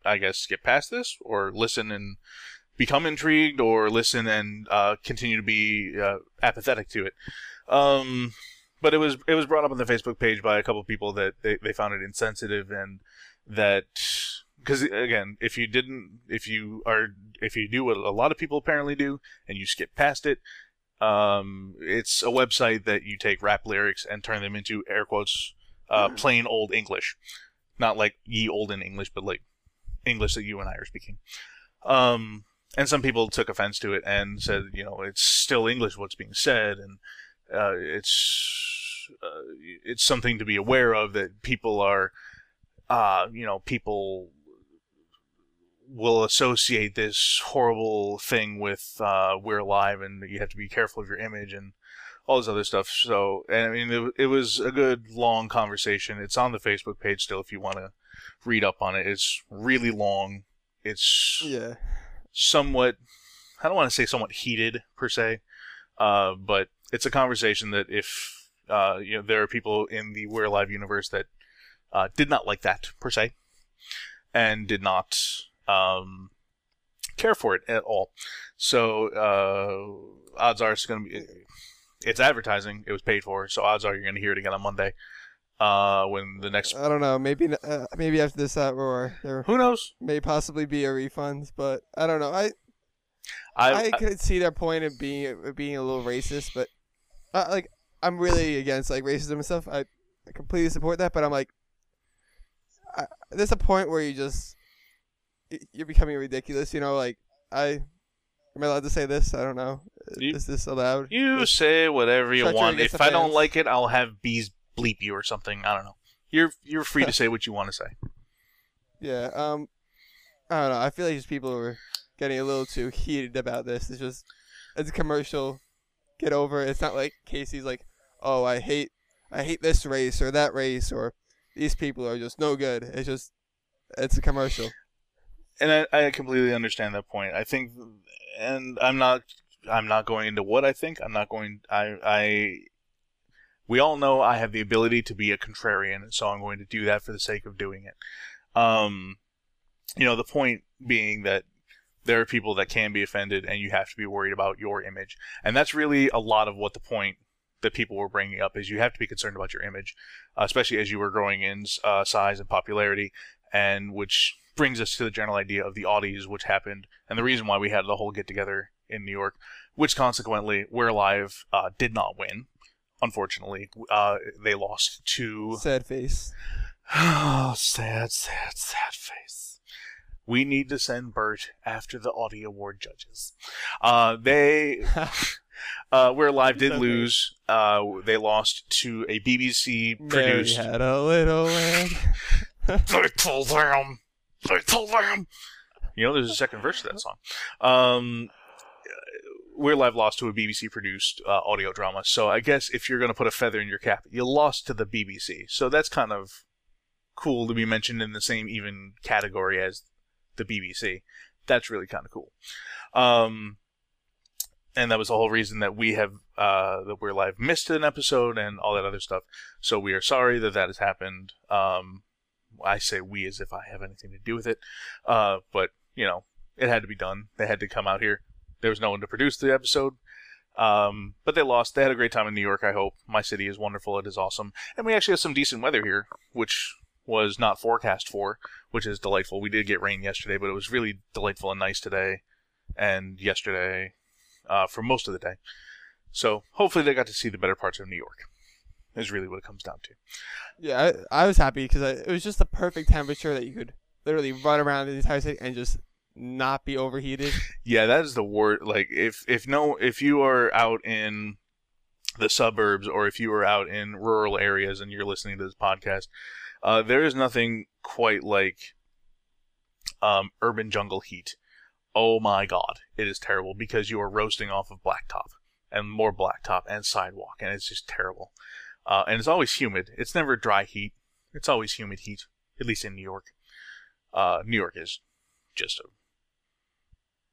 I guess skip past this or listen and become intrigued, or listen and uh, continue to be uh, apathetic to it. Um, but it was it was brought up on the Facebook page by a couple of people that they, they found it insensitive and that because again, if you didn't, if you are, if you do what a lot of people apparently do, and you skip past it, um, it's a website that you take rap lyrics and turn them into air quotes, uh, plain old English, not like ye olden English, but like English that you and I are speaking. Um, and some people took offense to it and said, you know, it's still English what's being said, and uh, it's uh, it's something to be aware of that people are, uh, you know, people will associate this horrible thing with uh, We're Alive, and you have to be careful of your image and all this other stuff. So, and I mean, it, it was a good long conversation. It's on the Facebook page still if you want to read up on it. It's really long. It's Yeah. somewhat I don't want to say somewhat heated per se, uh, but it's a conversation that if uh, you know there are people in the We're Alive universe that uh, did not like that per se, and did not um, care for it at all. So uh, odds are it's going to be it's advertising. It was paid for, so odds are you're going to hear it again on Monday. Uh, when the next I don't know. Maybe uh, maybe after this outroar, there who knows may possibly be a refund, but I don't know. I I, I could see their point of being of being a little racist, but uh, like I'm really against like racism and stuff. I, I completely support that, but I'm like, I, there's a point where you just you're becoming ridiculous. You know, like I am I allowed to say this? I don't know. You- Is this allowed? You This- say whatever you want. If I don't like it, I'll have bees bleep you or something. I don't know. You're you're free to say what you want to say. Yeah. Um. I don't know. I feel like just people were getting a little too heated about this. It's just it's a commercial. Get over it. It's not like Casey's like, oh, I hate, I hate this race or that race or these people are just no good. It's just, it's a commercial. And I, I completely understand that point. I think, and I'm not I'm not going into what I think. I'm not going. I I. We all know I have the ability to be a contrarian, so I'm going to do that for the sake of doing it. Um, you know, the point being that there are people that can be offended, and you have to be worried about your image, and that's really a lot of what the point that people were bringing up is. You have to be concerned about your image, uh, especially as you were growing in uh, size and popularity, and which brings us to the general idea of the Audies, which happened, and the reason why we had the whole get together in New York, which consequently, We're Alive uh, did not win. Unfortunately, uh, they lost to Sad face. Oh, sad, sad, sad face. We need to send Bert after the Audie Award judges. Uh, they, uh, We're Alive did lose. Uh, they lost to a BBC Mary produced. had a little lamb. They told them. They told them. You know, there's a second verse to that song. Um, We're Alive lost to a BBC produced uh, audio drama. So I guess if you're going to put a feather in your cap, you lost to the BBC. So that's kind of cool to be mentioned in the same even category as the BBC. That's really kind of cool. Um, and that was the whole reason that we have uh, that We're Alive missed an episode and all that other stuff. So we are sorry that that has happened. Um, I say we as if I have anything to do with it, uh, but you know it had to be done. They had to come out here. There was no one to produce the episode. Um, but they lost. They had a great time in New York. I hope my city is wonderful. It is awesome, and we actually have some decent weather here, which was not forecast for, which is delightful. We did get rain yesterday, but it was really delightful and nice today and yesterday uh, for most of the day. So hopefully they got to see the better parts of New York. Is really what it comes down to. Yeah, I, I was happy because it was just the perfect temperature that you could literally run around the entire city and just not be overheated. Yeah, that is the word. Like if if no if you are out in the suburbs or if you are out in rural areas and you're listening to this podcast, uh, there is nothing quite like um, urban jungle heat. Oh my god, it is terrible because you are roasting off of blacktop and more blacktop and sidewalk, and it's just terrible. Uh, and it's always humid. It's never dry heat. It's always humid heat, at least in New York. Uh, New York is just a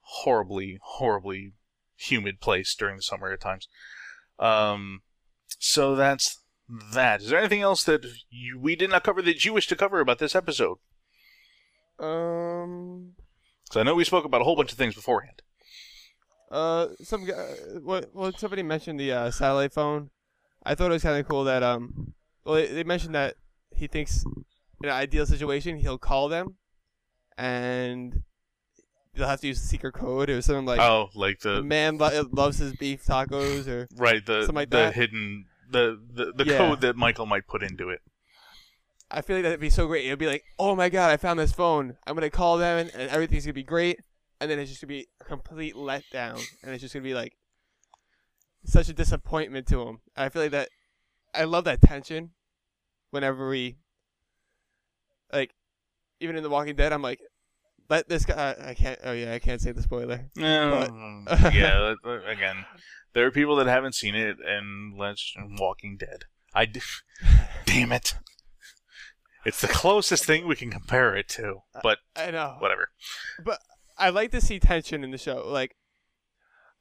horribly, horribly humid place during the summer at times. Um, so that's that. Is there anything else that you, we did not cover that you wish to cover about this episode? Um, Because I know we spoke about a whole bunch of things beforehand. uh, some guy, what, well, somebody mentioned the uh, satellite phone. I thought it was kind of cool that um, well, they, they mentioned that he thinks in an ideal situation he'll call them, and they'll have to use the secret code or something like. oh, like The the man lo- loves his beef tacos, or right the something like the that. hidden the the, the Yeah. code that Michael might put into it. I feel like that'd be so great. It'd be like, oh my god, I found this phone. I'm gonna call them, and, everything's gonna be great. and then it's just gonna be a complete letdown, and it's just gonna be like such a disappointment to him. I feel like that. I love that tension. Whenever we, like, even in The Walking Dead, I'm like, let this guy. I can't. Oh yeah, I can't say the spoiler. No, yeah. that- that- Again, there are people that haven't seen it, and let's Walking Dead. I d- damn it. It's the closest thing we can compare it to, but I know. whatever. But I like to see tension in the show. Like,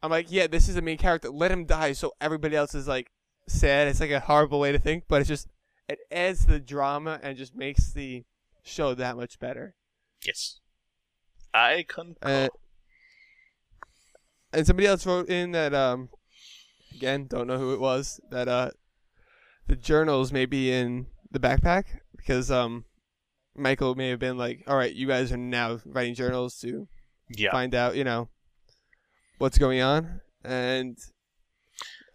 I'm like, yeah, this is the main character. Let him die, so everybody else is like sad. It's like a horrible way to think, but it's just it adds to the drama and just makes the show that much better. Yes, I concur. Uh, and somebody else wrote in that um, again, don't know who it was. That uh, the journals may be in the backpack because um, Michael may have been like, all right, you guys are now writing journals to yeah, find out, you know, what's going on, and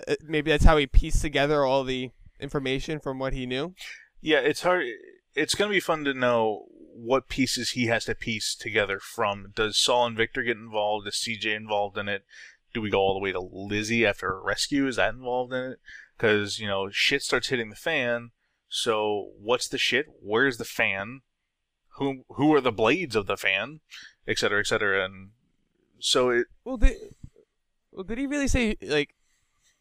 uh, maybe that's how he pieced together all the information from what he knew. yeah. It's hard. It's gonna be fun to know what pieces he has to piece together from. Does Saul and Victor get involved? Is CJ involved in it? Do we go all the way to Lizzie after a rescue? Is that involved in it? Because you know, shit starts hitting the fan. So what's the shit? Where's the fan? Who who are the blades of the fan? Et cetera, et cetera. And so it Well, did well did he really say like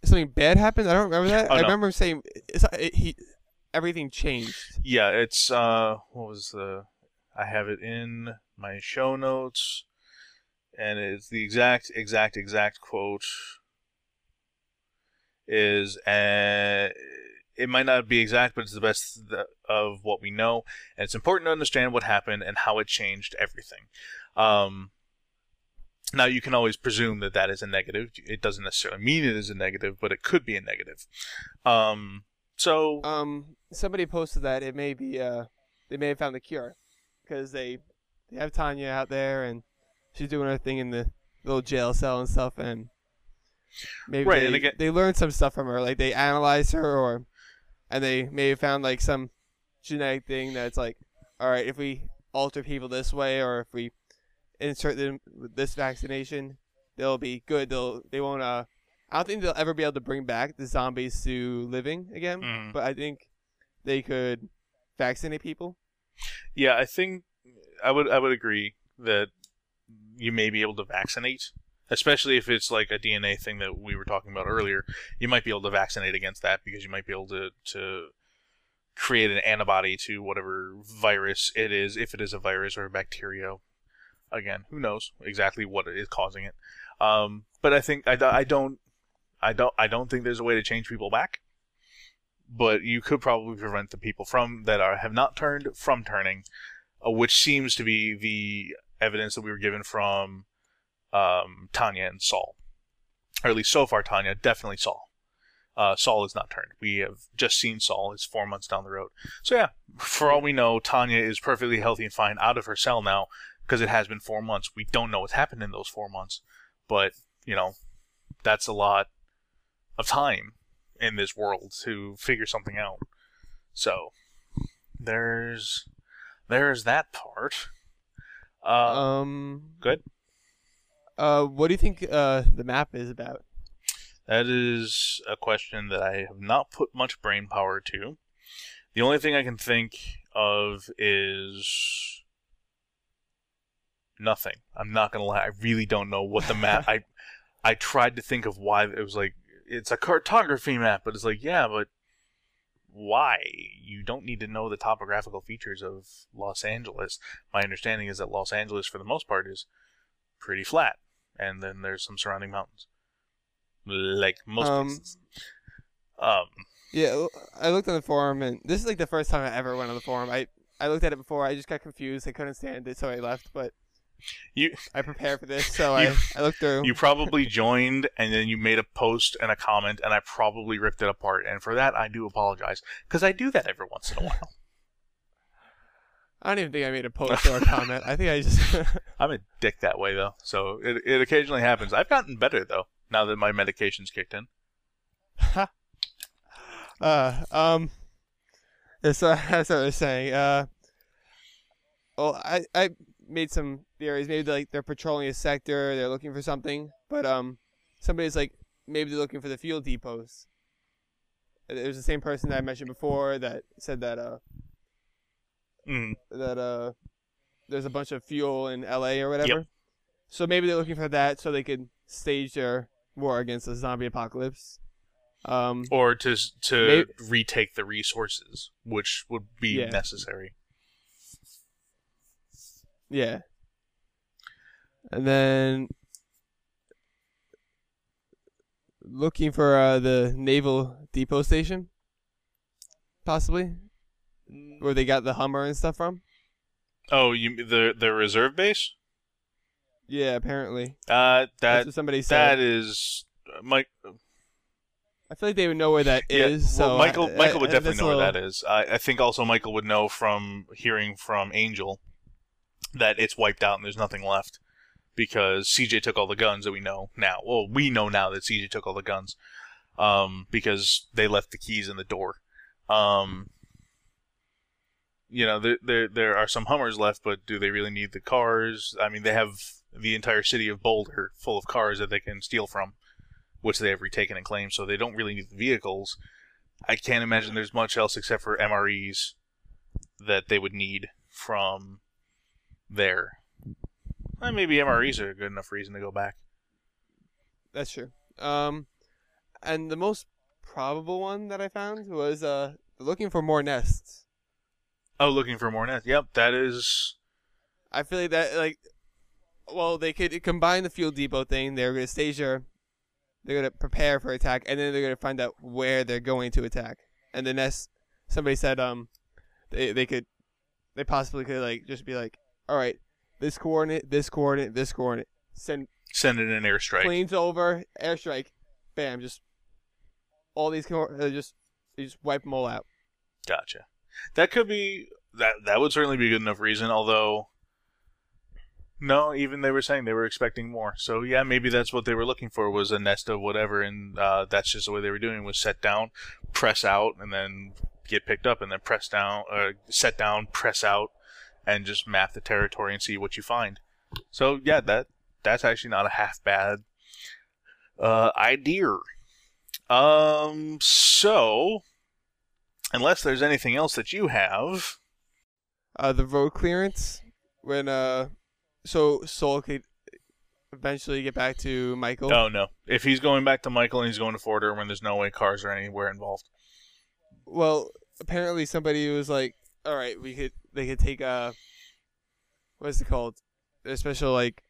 something bad happened? I don't remember that. Oh, I no. remember him saying it's, it, he everything changed. Yeah, it's uh what was the I have it in my show notes and it's the exact exact exact quote is uh it might not be exact but it's the best of what we know and it's important to understand what happened and how it changed everything. Um now you can always presume that that is a negative. It doesn't necessarily mean it is a negative, but it could be a negative. Um so Um, somebody posted that it may be uh they may have found the cure because they they have Tanya out there and she's doing her thing in the little jail cell and stuff and maybe Right, they, and again- they learned some stuff from her like they analyzed her or and they may have found like some genetic thing that's like all right if we alter people this way or if we insert them with this vaccination they'll be good they'll they won't uh I don't think they'll ever be able to bring back the zombies to living again Mhm. but I think they could vaccinate people. Yeah, I think I would I would agree that you may be able to vaccinate, especially if it's like a DNA thing that we were talking about earlier. You might be able to vaccinate against that because you might be able to to create an antibody to whatever virus it is, if it is a virus or a bacteria. Again, who knows exactly what is causing it? Um, but I think I, I don't I don't I don't think there's a way to change people back but you could probably prevent the people from that are have not turned from turning, uh, which seems to be the evidence that we were given from um, Tanya and Saul, or at least so far Tanya, definitely Saul. Uh, Saul is not turned. We have just seen Saul. It's four months down the road. So yeah, for all we know, Tanya is perfectly healthy and fine out of her cell now because it has been four months. We don't know what's happened in those four months, but you know, that's a lot of time in this world to figure something out. So there's there's that part. Uh, um, good. Uh, what do you think uh the map is about? That is a question that I have not put much brain power to. The only thing I can think of is nothing. I'm not gonna lie. I really don't know what the map. I I tried to think of why it was like it's a cartography map, but it's like yeah, but why? You don't need to know the topographical features of Los Angeles. My understanding is that Los Angeles, for the most part, is pretty flat, and then there's some surrounding mountains, like most Um, places. Um, Yeah, I looked on the forum, and this is like the first time I ever went on the forum. I I looked at it before. I just got confused. I couldn't stand it, so I left. But you I prepared for this, so You- I I looked through. you probably joined and then you made a post and a comment and I probably ripped it apart and for that I do apologize because I do that every once in a while. I don't even think I made a post or a comment. I think I just I'm a dick that way though, so it it occasionally happens. I've gotten better though now that my medication's kicked in. uh um. So that's what I was saying. Uh. Well, I I made some theories. Maybe like they're patrolling a sector, they're looking for something. But um, somebody's like maybe they're looking for the fuel depots. It was the same person that I mentioned before that said that uh Mm. that uh there's a bunch of fuel in LA or whatever. Yep. So maybe they're looking for that so they could stage their war against the zombie apocalypse. Um, Or to to Maybe- retake the resources, which would be Yeah. necessary. Yeah. And then looking for uh, the naval depot station, possibly, where they got the Hummer and stuff from. Oh, you the the reserve base? Yeah, apparently. Uh, That's that what somebody said. that is Mike. I feel like they would know where that is. Yeah, so well, Michael I- Michael I- would definitely that's a know where that is. I, I think also Michael would know from hearing from Angel that it's wiped out and there's nothing left because CJ took all the guns that we know now. Well, we know now that CJ took all the guns um, because they left the keys in the door. Um, you know, there, there there are some Hummers left, but do they really need the cars? I mean, they have the entire city of Boulder full of cars that they can steal from, which they have retaken and claimed, so they don't really need the vehicles. I can't imagine there's much else except for MREs that they would need from there. Eh, maybe MREs are a good enough reason to go back. That's true. Um, and the most probable one that I found was uh looking for more nests. Oh, looking for more nests. Yep, that is. I feel like that like, well, they could combine the fuel depot thing. They're gonna stage their, they're gonna prepare for attack, and then they're gonna find out where they're going to attack. And the nest, somebody said um, they they could, they possibly could like just be like, all right, this coordinate, this coordinate, this coordinate, send Send it in an airstrike. planes over, airstrike, bam, just all these co- uh, just you just wipe them all out. Gotcha. That could be that. That would certainly be a good enough reason. Although, no, even they were saying they were expecting more. So yeah, maybe that's what they were looking for was a nest of whatever, and uh, that's just the way they were doing was set down, press out, and then get picked up, and then press down, uh, set down, press out, and just map the territory and see what you find. So yeah, that that's actually not a half bad uh, idea. Um, so unless there's anything else that you have. Uh, the road clearance when uh, so Saul could eventually get back to Michael. Oh no! If he's going back to Michael and he's going to Fort Irwin, there's no way cars are anywhere involved. Well, apparently somebody was like, "All right, we could they could take uh, what is it called? Their special like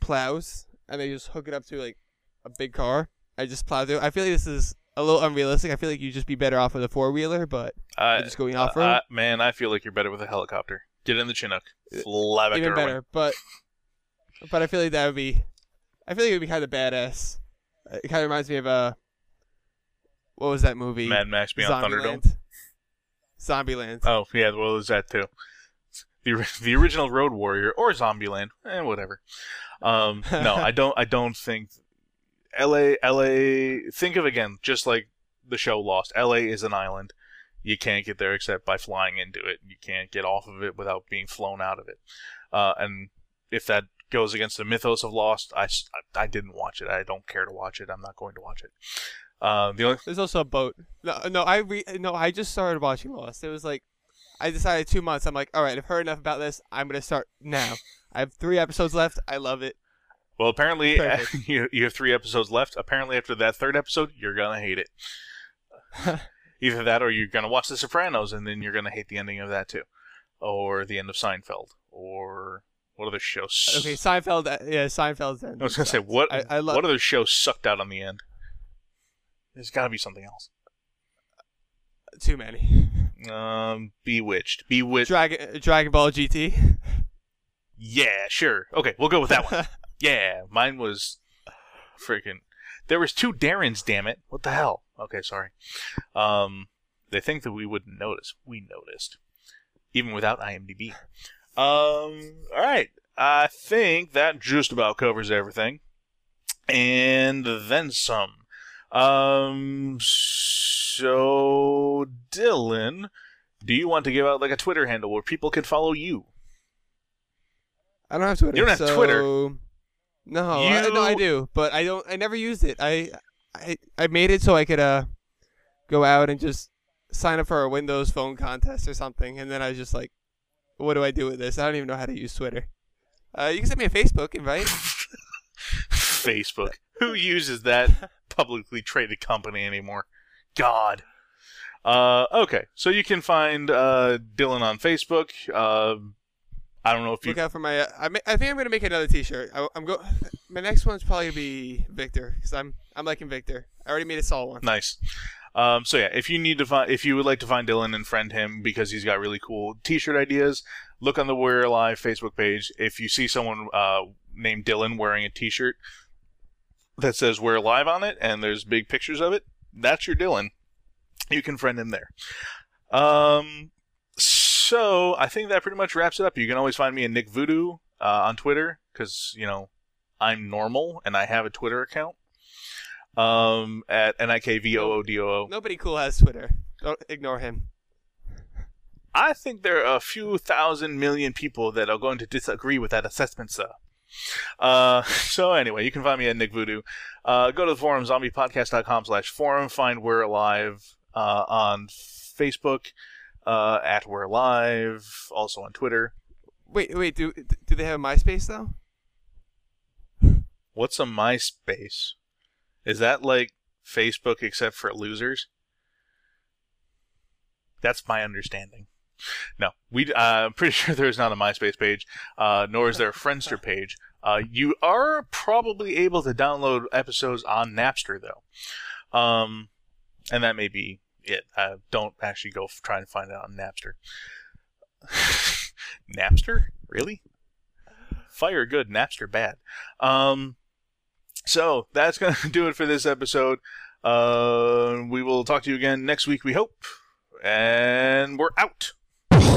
plows, and they just hook it up to like a big car. I just plow through. I feel like this is a little unrealistic. I feel like you'd just be better off with a four wheeler, but Uh, just going uh, off road. uh, man, I feel like you're better with a helicopter. Get in the Chinook, fly back even better. But but I feel like that would be, I feel like it would be kind of badass. Uh, It kind of reminds me of uh, what was that movie? Mad Max Beyond Thunderdome. Zombieland. Oh yeah, well there's that too. The the original Road Warrior or Zombieland, eh, whatever. Um, no, I don't. I don't think L.A. L.A. Think of again, just like the show Lost. L.A. is an island. You can't get there except by flying into it. You can't get off of it without being flown out of it. Uh, and if that goes against the mythos of Lost, I I didn't watch it. I don't care to watch it. I'm not going to watch it. Uh, the only There's also a boat. No, no, I re- no, I just started watching Lost. It was like, I decided two months. I'm like, all right, I've heard enough about this. I'm gonna start now. I have three episodes left. I love it. Well, apparently Perfect. you, you have three episodes left. Apparently, after that third episode, you're gonna hate it. Either that, or you're gonna watch The Sopranos, and then you're gonna hate the ending of that too, or the end of Seinfeld, or what other shows? Okay, Seinfeld. uh, Yeah, Seinfeld's end. I was gonna say what I, I love. what other shows sucked out on the end? There's got to be something else. Too many. Um, Bewitched, Bewitched. Dragon Dragon Ball GT. yeah, sure. Okay, we'll go with that one. Yeah, mine was freaking. There was two Darrens. Damn it! What the hell? Okay, sorry. Um, they think that we wouldn't notice. We noticed, even without IMDb. Um, all right. I think that just about covers everything, and then some. Um, so Dylan, do you want to give out like a Twitter handle where people can follow you? I don't have Twitter. You don't have so- Twitter? No, I, no, I do, but I don't. I never used it. I, I, I made it so I could uh, go out and just sign up for a Windows Phone contest or something, and then I was just like, "What do I do with this? I don't even know how to use Twitter." Uh, you can send me a Facebook invite. Facebook. Who uses that publicly traded company anymore? God. Uh, okay, so you can find uh, Dylan on Facebook. Uh, I don't know if you. Look out for my. Uh, I, ma- I think I'm gonna make another T-shirt. I, I'm go. My next one's probably gonna be Victor because I'm I'm liking Victor. I already made a Saul one. Nice. Um, so yeah, if you need to find, if you would like to find Dylan and friend him because he's got really cool T-shirt ideas, look on the We're Alive Facebook page. If you see someone uh, named Dylan wearing a T-shirt that says We're Alive on it, and there's big pictures of it, that's your Dylan. You can friend him there. Um, so I think that pretty much wraps it up. You can always find me in Nick Voodoo uh, on Twitter because you know I'm normal and I have a Twitter account. Um, at n i k v o o d o o. Nobody cool has Twitter. Don't ignore him. I think there are a few thousand million people that are going to disagree with that assessment, sir. Uh, so anyway, you can find me at Nick Voodoo. Uh, go to the forum, zombiepodcast.com slash forum. Find We're Alive uh, on Facebook, uh, at We're Alive, also on Twitter. Wait, wait. Do do they have a MySpace though? What's a MySpace? Is that like Facebook except for losers? That's my understanding. No, we. Uh, I'm pretty sure there's not a MySpace page, uh, nor is there a Friendster page. Uh, you are probably able to download episodes on Napster though, um, and that may be it. I don't actually go f- try and find it on Napster. Napster, really? Fire good, Napster bad. Um, so that's going to do it for this episode. Uh, we will talk to you again next week, we hope. And we're out.